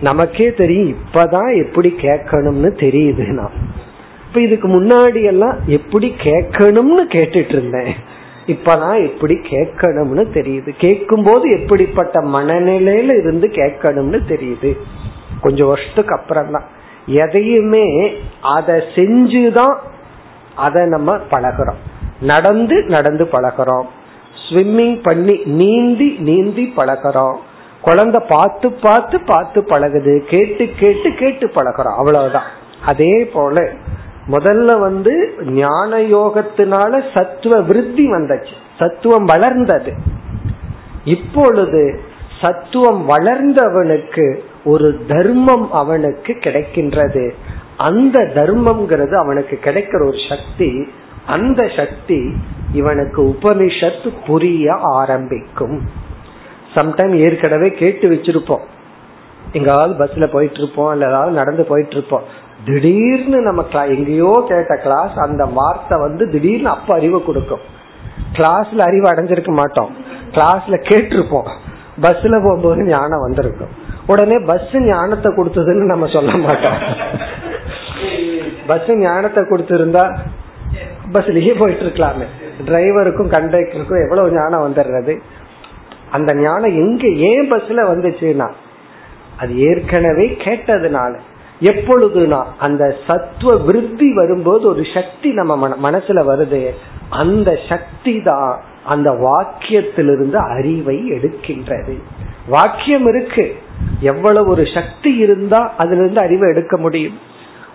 நமக்கே தெரியும் இப்பதான் எப்படி கேட்கணும்னு தெரியுது நான் இப்ப இதுக்கு முன்னாடி எல்லாம் எப்படி கேட்கணும்னு கேட்டுட்டு இருந்தேன் இப்பதான் எப்படி கேட்கணும்னு தெரியுது. கேட்கும் போது எப்படிப்பட்ட மனநிலையில இருந்து கேட்கணும்னு தெரியுது. கொஞ்சம் வருஷத்துக்கு அப்புறம் தான் எதையுமே அதை செஞ்சுதான் அதை நம்ம பழகிறோம். நடந்து நடந்து பழகிறோம். ஸ்விம்மிங் பண்ணி நீந்தி நீந்தி பழகிறோம் குழந்தை பார்த்து பார்த்து பார்த்து பழகுது. கேட்டு கேட்டு கேட்டு பழகிறோம் அவ்வளவுதான். அதே போல முதல்ல வந்து ஞான யோகத்தினால சத்துவ விருத்தி வந்துச்சு. சத்துவம் வளர்ந்தது. இப்பொழுது சத்துவம் வளர்ந்தவனுக்கு ஒரு தர்மம் அவனுக்கு கிடைக்கின்றது. அந்த தர்மம்ங்கிறது அவனுக்கு கிடைக்கிற ஒரு சக்தி. அந்த சக்தி இவனுக்கு உபனிஷத்து புரிய ஆரம்பிக்கும். சம்டைம் ஏற்கனவே கேட்டு வச்சிருப்போம். எங்காவது பஸ்ல போயிட்டு இருப்போம் இல்ல ஏதாவது நடந்து போயிட்டு இருப்போம் திடீர்னு நம்ம எங்கேயோ கேட்ட கிளாஸ் அந்த வார்த்தை வந்து திடீர்னு அப்ப அறிவு கொடுக்கும். கிளாஸ்ல அறிவு அடைஞ்சிருக்க மாட்டோம். கிளாஸ்ல கேட்டிருப்போம். பஸ்ல போகும்போது ஞானம் வந்திருக்கும். உடனே பஸ் ஞானத்தை கொடுத்ததுன்னு நம்ம சொல்ல மாட்டோம். பஸ் ஞானத்தை கொடுத்திருந்தா பஸ்லயே போயிட்டு இருக்கலாமே டிரைவருக்கும் கண்டக்டருக்கும் எவ்வளவு ஞானம் வந்துடுறது? அந்த ஞானம் எங்க ஏன் பஸ்ல வந்துச்சுன்னா அது ஏற்கனவே கேட்டதுனால. எப்பொழுதுனா அந்த சத்துவ விருத்தி வரும்போது ஒரு சக்தி நம்ம மனசுல வருது. அந்த சக்தி தான் அந்த வாக்கியத்திலிருந்து அறிவை எடுக்கின்றது. வாக்கியம் இருக்கு. எவ்வளவு ஒரு சக்தி இருந்தா அதுல இருந்து அறிவை எடுக்க முடியும்.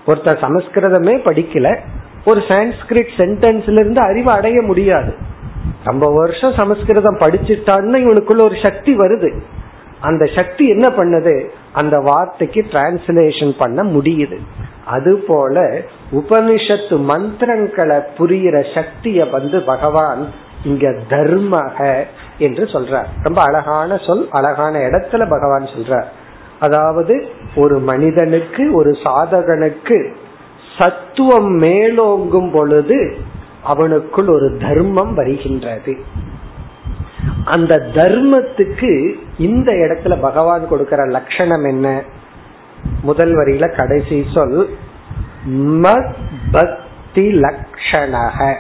ஒருத்தர் சமஸ்கிருதமே படிக்கல. ஒரு சான்ஸ்கிரிட் சென்டென்ஸ்ல இருந்து அறிவு அடைய முடியாது. ரொம்ப வருஷம் சமஸ்கிருதம் படிச்சுட்டான்னு இவனுக்குள்ள ஒரு சக்தி வருது. அந்த சக்தி என்ன பண்ணுது? அந்த வார்த்தைக்கு டிரான்ஸ்லேஷன் பண்ண முடியுது. அது போல உபனிஷத்து மந்திரங்களை புரிகிற சக்திய வந்து பகவான் இங்க தர்மக என்று சொல்றார். ரொம்ப அழகான சொல் அழகான இடத்துல பகவான் சொல்றார். அதாவது ஒரு மனிதனுக்கு ஒரு சாதகனுக்கு சத்துவம் மேலோங்கும் பொழுது அவனுக்குள் ஒரு தர்மம் வருகின்றது. அந்த தர்மத்துக்கு இந்த இடத்துல பகவான் கொடுக்கிற லட்சணம் என்ன? முதல் வரியில கடைசி சொல் மத்பக்தி லக்ஷணக.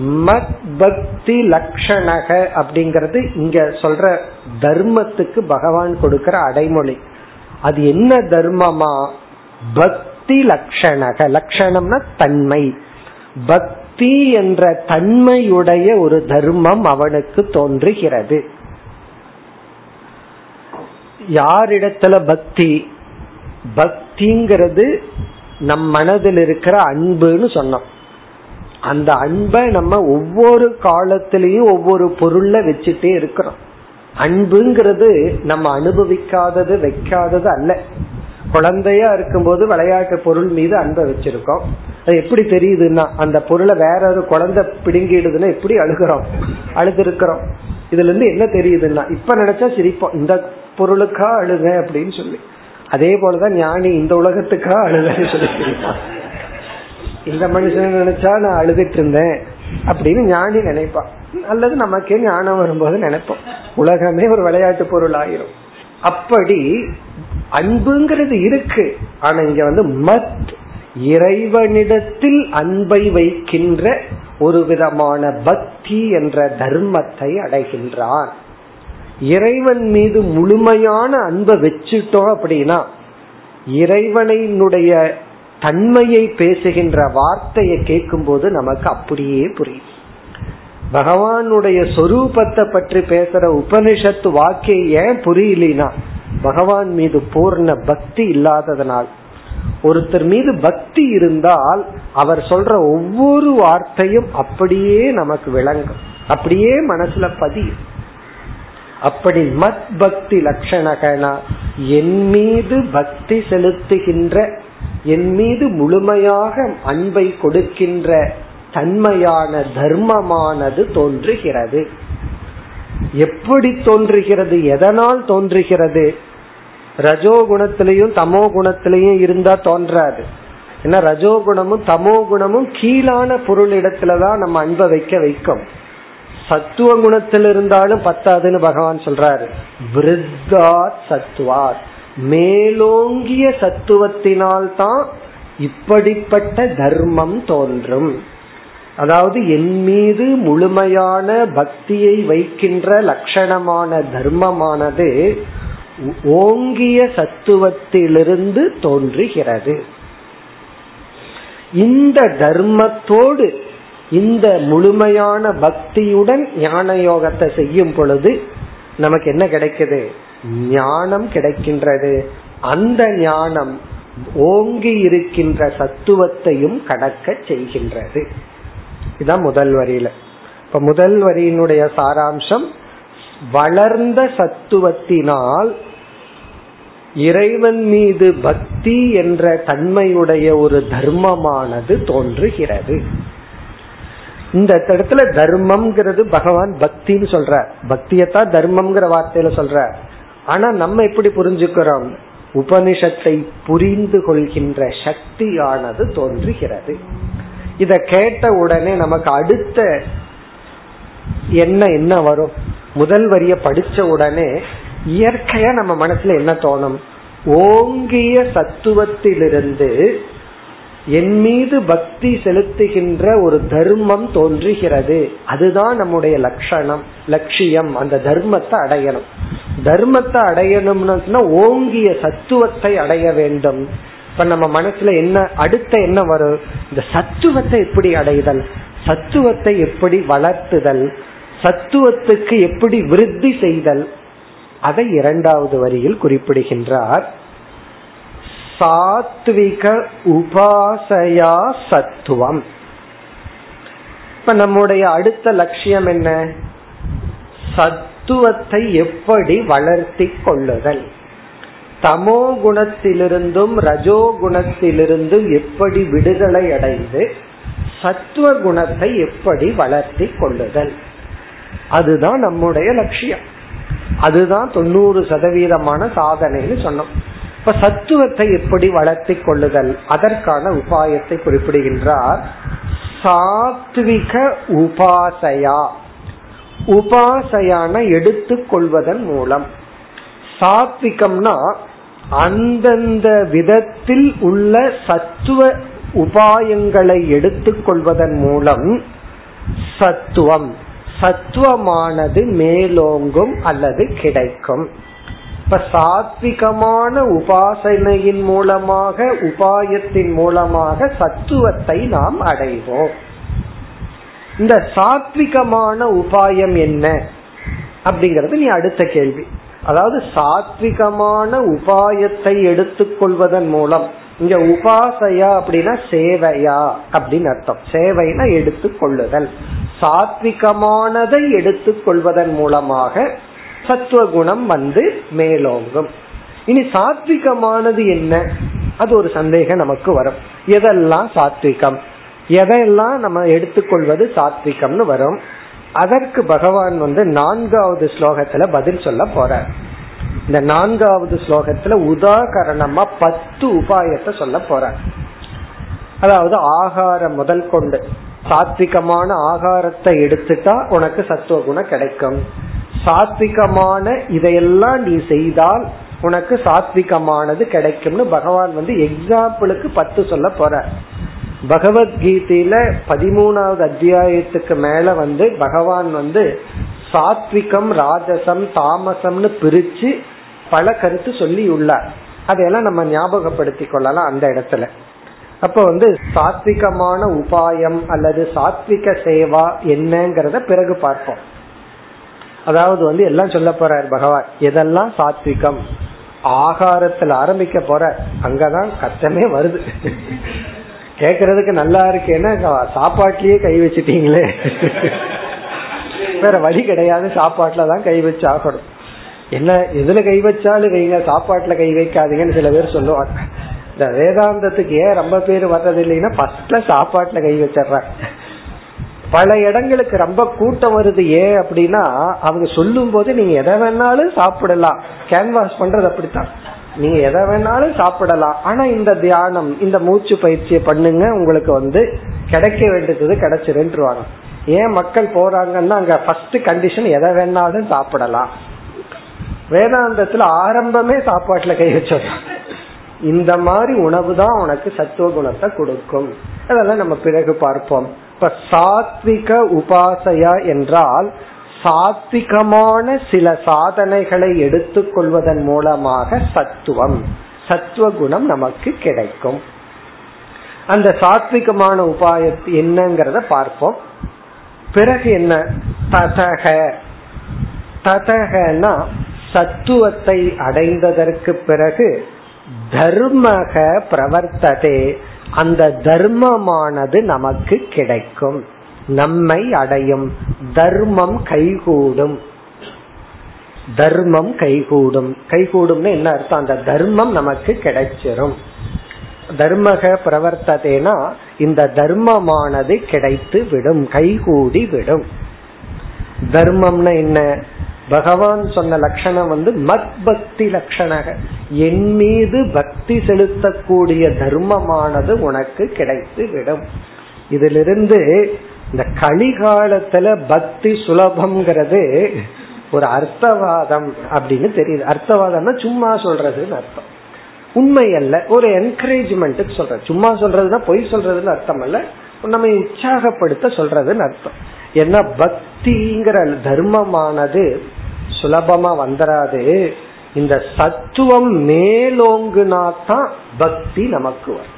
மத் பக்தி லக்ஷணக அப்படிங்கறது இங்க சொல்ற தர்மத்துக்கு பகவான் கொடுக்கிற அடைமொழி. அது என்ன தர்மமா? பக்தி பக்தி லக்ஷணக. லட்சணம்னா தன்மை. பக்தி என்ற தன்மையுடைய ஒரு தர்மம் அவனுக்கு தோன்றுகிறது. யாரிடத்துல பக்தி? பக்திங்கிறது நம் மனதில் இருக்கிற அன்புன்னு சொன்னோம். அந்த அன்பை நம்ம ஒவ்வொரு காலத்திலையும் ஒவ்வொரு பொருள்ல வச்சுட்டே இருக்கிறோம். அன்புங்கிறது நம்ம அனுபவிக்காதது வைக்காதது அல்ல. குழந்தையா இருக்கும்போது விளையாட்டு பொருள் மீது அன்பை வச்சிருக்கோம். அது எப்படி தெரியுதுன்னா அந்த பொருளை வேற ஒரு குழந்தை பிடுங்கிடுதுன்னா எப்படி அழுகிறோம்? அழுதுருக்கிறோம். இதுல இருந்து என்ன தெரியுதுன்னா இப்ப நினைச்சா சிரிப்போம் இந்த பொருளுக்கா அழுக அப்படின்னு சொல்லி. அதே போலதான் ஞானி இந்த உலகத்துக்கா அழுகன்னு சொல்லி சிரிப்பான். இந்த மனுஷன் நினைச்சா நான் அழுதுட்டு இருந்தேன் அப்படின்னு ஞானி நினைப்பான். அல்லது நமக்கே ஞானம் வரும்போது நினைப்போம். உலகமே ஒரு விளையாட்டு பொருள் ஆயிரும் அப்படி அன்புங்கிறது இருக்கு. ஆனா இங்க வந்து மத் இறைவனிடத்தில் அன்பை வைக்கின்ற ஒரு விதமான பக்தி என்ற தர்மத்தை அடைகின்றான். இறைவன் மீது முழுமையான அன்பை வச்சுட்டோம் அப்படின்னா இறைவனினுடைய தன்மையை பேசுகின்ற வார்த்தையை கேட்கும்போது நமக்கு அப்படியே புரியும். பகவானுடைய சொரூபத்தை பற்றி பேசுற உபனிஷத்து வாக்கிய ஏன் புரியலனா பகவான் மீது பூர்ண பக்தி இல்லாததனால் ஒருத்தர் மீது பக்தி இருந்தால் அவர் சொல்ற ஒவ்வொரு வார்த்தையும் அப்படியே நமக்கு விளங்கும். அப்படியே மனசுல பதியும். அப்படி மத் பக்தி லட்சணகனா என் மீது பக்தி செலுத்துகின்ற என் மீது முழுமையாக அன்பை கொடுக்கின்ற தன்மையான தர்மமானது தோன்றுகிறது. எப்படி தோன்றுகிறது எதனால் தோன்றுகிறது? ரஜோ குணத்திலையும் தமோ குணத்திலையும் இருந்தா தோன்றாது. ஏன்னா ரஜோ குணமும் தமோ குணமும் கீழான பொருள் இடத்துலதான் நம்ம அன்பை வைக்க வைக்கும். சத்துவ குணத்தில் இருந்தாலும் பத்தாதுன்னு பகவான் சொல்றாரு. சத்துவாத். மேலோங்கிய சத்துவத்தினால் தான் இப்படிப்பட்ட தர்மம் தோன்றும். அதாவது என் மீது முழுமையான பக்தியை வைக்கின்ற லட்சணமான தர்மமானது ஓங்கிய சத்துவத்திலிருந்து தோன்றுகிறது. இந்த தர்மத்தோடு இந்த முழுமையான பக்தியுடன் ஞான யோகத்தை செய்யும் பொழுது நமக்கு என்ன கிடைக்குது? ஞானம் கிடைக்கின்றது. அந்த ஞானம் ஓங்கி இருக்கின்ற சத்துவத்தையும் கடக்க செய்கின்றது. இதுதான் முதல் வரியில. இப்ப முதல் வரியினுடைய சாராம்சம் வளர்ந்த சத்துவத்தினால் இறைவன் மீது பக்தி என்ற தன்மையுடைய ஒரு தர்மமானது தோன்றுகிறது. இந்த இடத்துல தர்மம்ங்கிறது பகவான் பக்தின்னு சொல்ற. பக்தியத்தான் தர்மம்ங்கிற வார்த்தையில சொல்ற. ஆனா நம்ம எப்படி புரிஞ்சுக்கிறோம்? உபனிஷத்தை புரிந்து கொள்கின்ற சக்தியானது தோன்றுகிறது. இத கேட்ட உடனே நமக்கு அடுத்த என்ன என்ன வரும்? முதல் வரிய படிச்ச உடனே இயற்கையா நம்ம மனசுல என்ன தோணும்? ஓங்கிய சத்துவத்திலிருந்து என் மீது பக்தி செலுத்துகின்ற ஒரு தர்மம் தோன்றுகிறது. அதுதான் நம்முடைய லட்சணம் லட்சியம். அந்த தர்மத்தை அடையணும். தர்மத்தை அடையணும்னு ஓங்கிய சத்துவத்தை அடைய வேண்டும். இப்ப நம்ம மனசுல என்ன அடுத்த என்ன வரும்? இந்த சத்துவத்தை எப்படி அடைதல்? சத்துவத்தை எப்படி வளர்த்துதல்? சத்துவத்துக்கு எப்படி விருத்தி செய்தல்? அதை இரண்டாவது வரியில் குறிப்பிடுகின்றார். சாத்விக உபாசயா சத்துவம். இப்ப நம்முடைய அடுத்த லட்சியம் என்ன? சத்துவத்தை எப்படி வளர்த்தி கொள்ளுதல். தமோ குணத்திலிருந்தும் ரஜோ குணத்திலிருந்தும் எப்படி விடுதலை அடைந்து சத்துவ குணத்தை எப்படி வளர்த்தி கொள்ளுதல்? அதுதான் நம்முடைய லட்சியம். அதுதான் தொண்ணூறு சதவீதமான சாதனைன்னு சொன்னோம். இப்ப சத்துவத்தை எப்படி வளர்த்தி கொள்ளுதல்? அதற்கான உபாயத்தை குறிப்பிடுகின்றார். சாத்விக உபாசையா. உபாசையான எடுத்துக்கொள்வதன் மூலம். சாத்விகம்னா அந்தந்த விதத்தில் உள்ள சத்துவ உபாயங்களை எடுத்துக்கொள்வதன் மூலம் சத்துவம். சத்துவமானது மேலோங்கும் அல்லது கிடைக்கும். இப்ப சாத்விகமான உபாசனையின் மூலமாக உபாயத்தின் மூலமாக சத்துவத்தை நாம் அடைவோம். இந்த சாத்விகமான உபாயம் என்ன? அப்படிங்கறது நீ அடுத்த கேள்வி. அதாவது சாத்விகமான உபாயத்தை எடுத்துக்கொள்வதன் மூலம். இங்க உபாசையா அப்படின்னா சேவையா அப்படின்னு அர்த்தம். சேவைனா எடுத்துக்கொள்ளுதல். சாத்விகமானதை எடுத்துக்கொள்வதன் மூலமாக சத்துவ குணம் வந்து மேலோங்கும். இனி சாத்விகமானது என்ன? அது ஒரு சந்தேகம் நமக்கு வரும். எதெல்லாம் சாத்விகம்? எதையெல்லாம் நம்ம எடுத்துக்கொள்வது சாத்விகம்னு வரும்? அதற்கு பகவான் வந்து நான்காவது ஸ்லோகத்துல பதில் சொல்ல போறார். இந்த நான்காவது ஸ்லோகத்துல உதாகரணமா பத்து உபாயத்தை சொல்ல போறார். அதாவது ஆகாரம் முதல் கொண்டு சாத்விகமான ஆகாரத்தை எடுத்துட்டா உனக்கு சத்துவ குணம் கிடைக்கும். சாத்விகமான இதையெல்லாம் நீ செய்தால் உனக்கு சாத்விகமானது கிடைக்கும்னு பகவான் வந்து எக்ஸாம்பிளுக்கு பத்து சொல்ல போற பகவத்கீதையில பதிமூணாவது அத்தியாயத்துக்கு மேல வந்து பகவான் வந்து சாத்விகம் ராஜசம் தாமசம்னு பிரிச்சு பல கருத்து சொல்லி உள்ளார் அதையெல்லாம் நம்ம ஞாபகப்படுத்தி கொள்ளலாம் அந்த இடத்துல. அப்ப வந்து சாத்விகமான உபாயம் அல்லது சாத்விக சேவா என்னங்கிறத பிறகு பார்ப்போம். அதாவது வந்து எல்லாம் சொல்ல போறார் பகவான். எதெல்லாம் சாத்விகம்? ஆகாரத்துல ஆரம்பிக்க போற அங்கதான் கஷ்டமே வருது. கேக்குறதுக்கு நல்லா இருக்கேன்னா சாப்பாட்லயே கை வச்சுட்டீங்களே. வேற வழி கிடையாது சாப்பாட்டுல தான் கை வச்சு ஆகணும். என்ன எதுல கை வச்சாலும் வைங்க சாப்பாட்டுல கை வைக்காதீங்கன்னு சில பேர் சொல்லுவாங்க. இந்த வேதாந்தத்துக்கு ஏன் ரொம்ப பேர் வர்றது இல்லைன்னா ஃபர்ஸ்ட்ல சாப்பாட்டுல கை வச்சிடுறாங்க. பல இடங்களுக்கு ரொம்ப கூட்டம் வருது ஏன் அப்படின்னா அவங்க சொல்லும் போது நீங்க எதை வேணாலும் சாப்பிடலாம். கேன்வாஸ் பண்றது அப்படித்தான். நீங்க எதை வேணாலும் சாப்பிடலாம். ஆனா இந்த தியானம் இந்த மூச்சு பயிற்சியை பண்ணுங்க உங்களுக்கு வந்து கிடைக்க வேண்டியது கிடைச்சிருவாங்க ஏன் மக்கள் போறாங்கன்னா அங்க ஃபர்ஸ்ட் கண்டிஷன் எதை வேணாலும் சாப்பிடலாம். வேதாந்தத்துல ஆரம்பமே சாப்பாட்டுல கை வச்சிடலாம் இந்த மாதிரி உணவு தான் உனக்கு சத்துவ குணத்தை கொடுக்கும். அதெல்லாம் நம்ம பிறகு பார்ப்போம். இப்ப சாத்விக உபாசையா என்றால் சாத்விகமான சில சாதனைகளை எடுத்துக்கொள்வதன் மூலமாக சத்துவம் சத்துவ குணம் நமக்கு கிடைக்கும். அந்த சாத்விகமான உபாயத்து என்னங்கிறத பார்ப்போம். பிறகு என்ன? ததக ததகனா சத்துவத்தை அடைந்ததற்கு பிறகு தர்மக பிரவர்த்ததே. அந்த தர்மமானது நமக்கு கிடைக்கும். நம்மை அடையும். தர்மம் கைகூடும். தர்மம் கைகூடும். கைகூடும்னு என்ன அர்த்தம்? அந்த தர்மம் நமக்கு கிடைச்சிரும். தர்மக பிரவர்த்ததேனா இந்த தர்மமானது கிடைத்து விடும் கைகூடி விடும். தர்மம்னா என்ன? பகவான் சொன்ன லட்சணம் வந்து மத் பக்தி லட்சணக. என் மீது பக்தி செலுத்தக்கூடிய தர்மமானது உனக்கு கிடைத்து விடும். இதிலிருந்து இந்த கலிகாலத்துல பக்தி சுலபம்ங்கிறது ஒரு அர்த்தவாதம் அப்படின்னு தெரியுது. அர்த்தவாதம்னா சும்மா சொல்றதுன்னு அர்த்தம். உண்மை அல்ல. ஒரு என்கரேஜ்மெண்ட் சொல்ற சும்மா சொல்றதுன்னா பொய் சொல்றதுன்னு அர்த்தம் அல்ல. நம்ம உற்சாகப்படுத்த சொல்றதுன்னு அர்த்தம். ஏன்னா பக்திங்கிற தர்மமானது சுலபமா வந்துடாது இந்த சத்துவம் மேலோங்குனா தான் பக்தி நமக்கு வரும்.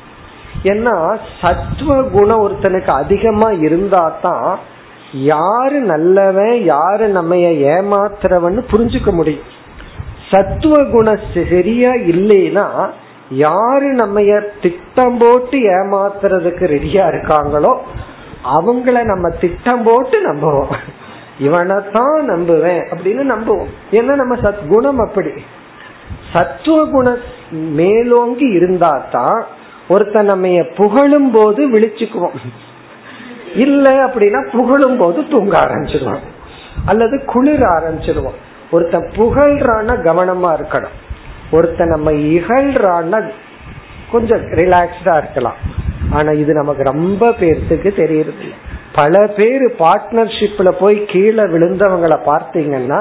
ஏன்னா சத்துவ குணம் ஒருத்தனுக்கு அதிகமா இருந்தா தான் யாரு நல்லவன் யாரு நம்ம ஏமாத்துறவன்னு புரிஞ்சுக்க முடியும். சத்துவ குணம் சரியா இல்லைன்னா யாரு நம்ம திட்டம் போட்டு ஏமாத்துறதுக்கு ரெடியா இருக்காங்களோ அவங்கள நம்ம திட்டம் போட்டு நம்புவோம். இவனைத்தான் நம்புவேன் அப்படின்னு நம்புவோம். ஏன்னா நம்ம சத் குணம் அப்படி. சத்துவ குணம் மேலோங்கி இருந்தா தான் ஒருத்தன் நம்ம புகழும் போது விழிச்சுக்குவோம் இல்ல அப்படின்னா புகழும் போது தூங்க ஆரம்பிச்சிருவோம் அல்லது குளிர ஆரம்பிச்சிருவோம் ஒருத்தன் புகழ்றான கவனமா இருக்கணும். ஒருத்தன் நம்ம இகழ்றான கொஞ்சம் ரிலாக்ஸ்டா இருக்கலாம். ஆனா இது நமக்கு ரொம்ப பேர்த்துக்கு தெரியறது பல பேர் பார்ட்னர்ஷிப்ல போய் கீழே விழுந்தவங்களை பார்த்தீங்கன்னா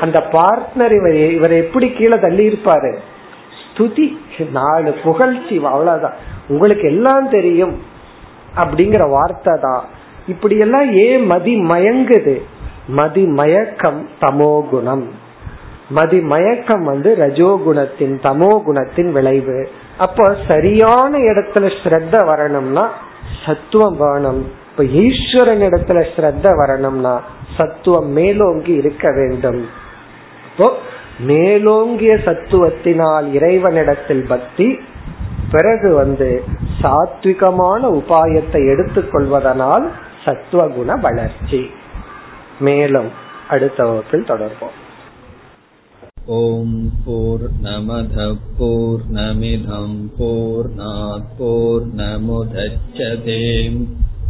அந்த பார்ட்னர் இவர் இவர் எப்படி கீழே தள்ளி இருப்பாரு? ஸ்துதி. நாலு புகழ்ச்சி. அவ்வளவுதான். உங்களுக்கு எல்லாம் தெரியும் அப்படிங்கிற வார்த்தை தான். இப்படி எல்லாம் ஏன் மதி மயங்குது. மதி மயக்கம் தமோ குணம். மதி மயக்கம் வந்து ரஜோகுணத்தின் தமோ குணத்தின் விளைவு. அப்போ சரியான இடத்துல ஸ்ரத்த வரணும்னா சத்துவம் வேணும். இப்ப ஈஸ்வரன் இடத்துல ஸ்ரத்த வரணும்னா சத்துவம் மேலோங்கி இருக்க வேண்டும். இப்போ மேலோங்கிய சத்துவத்தினால் இறைவனிடத்தில் பக்தி பிறகு வந்து சாத்விகமான உபாயத்தை எடுத்துக்கொள்வதனால் சத்துவகுண வளர்ச்சி மேலும் அடுத்த வகுப்பில் தொடர்போம் ॐ पूर्णमधपूर्णमिधं पूर्णापूर्णमुदच्छते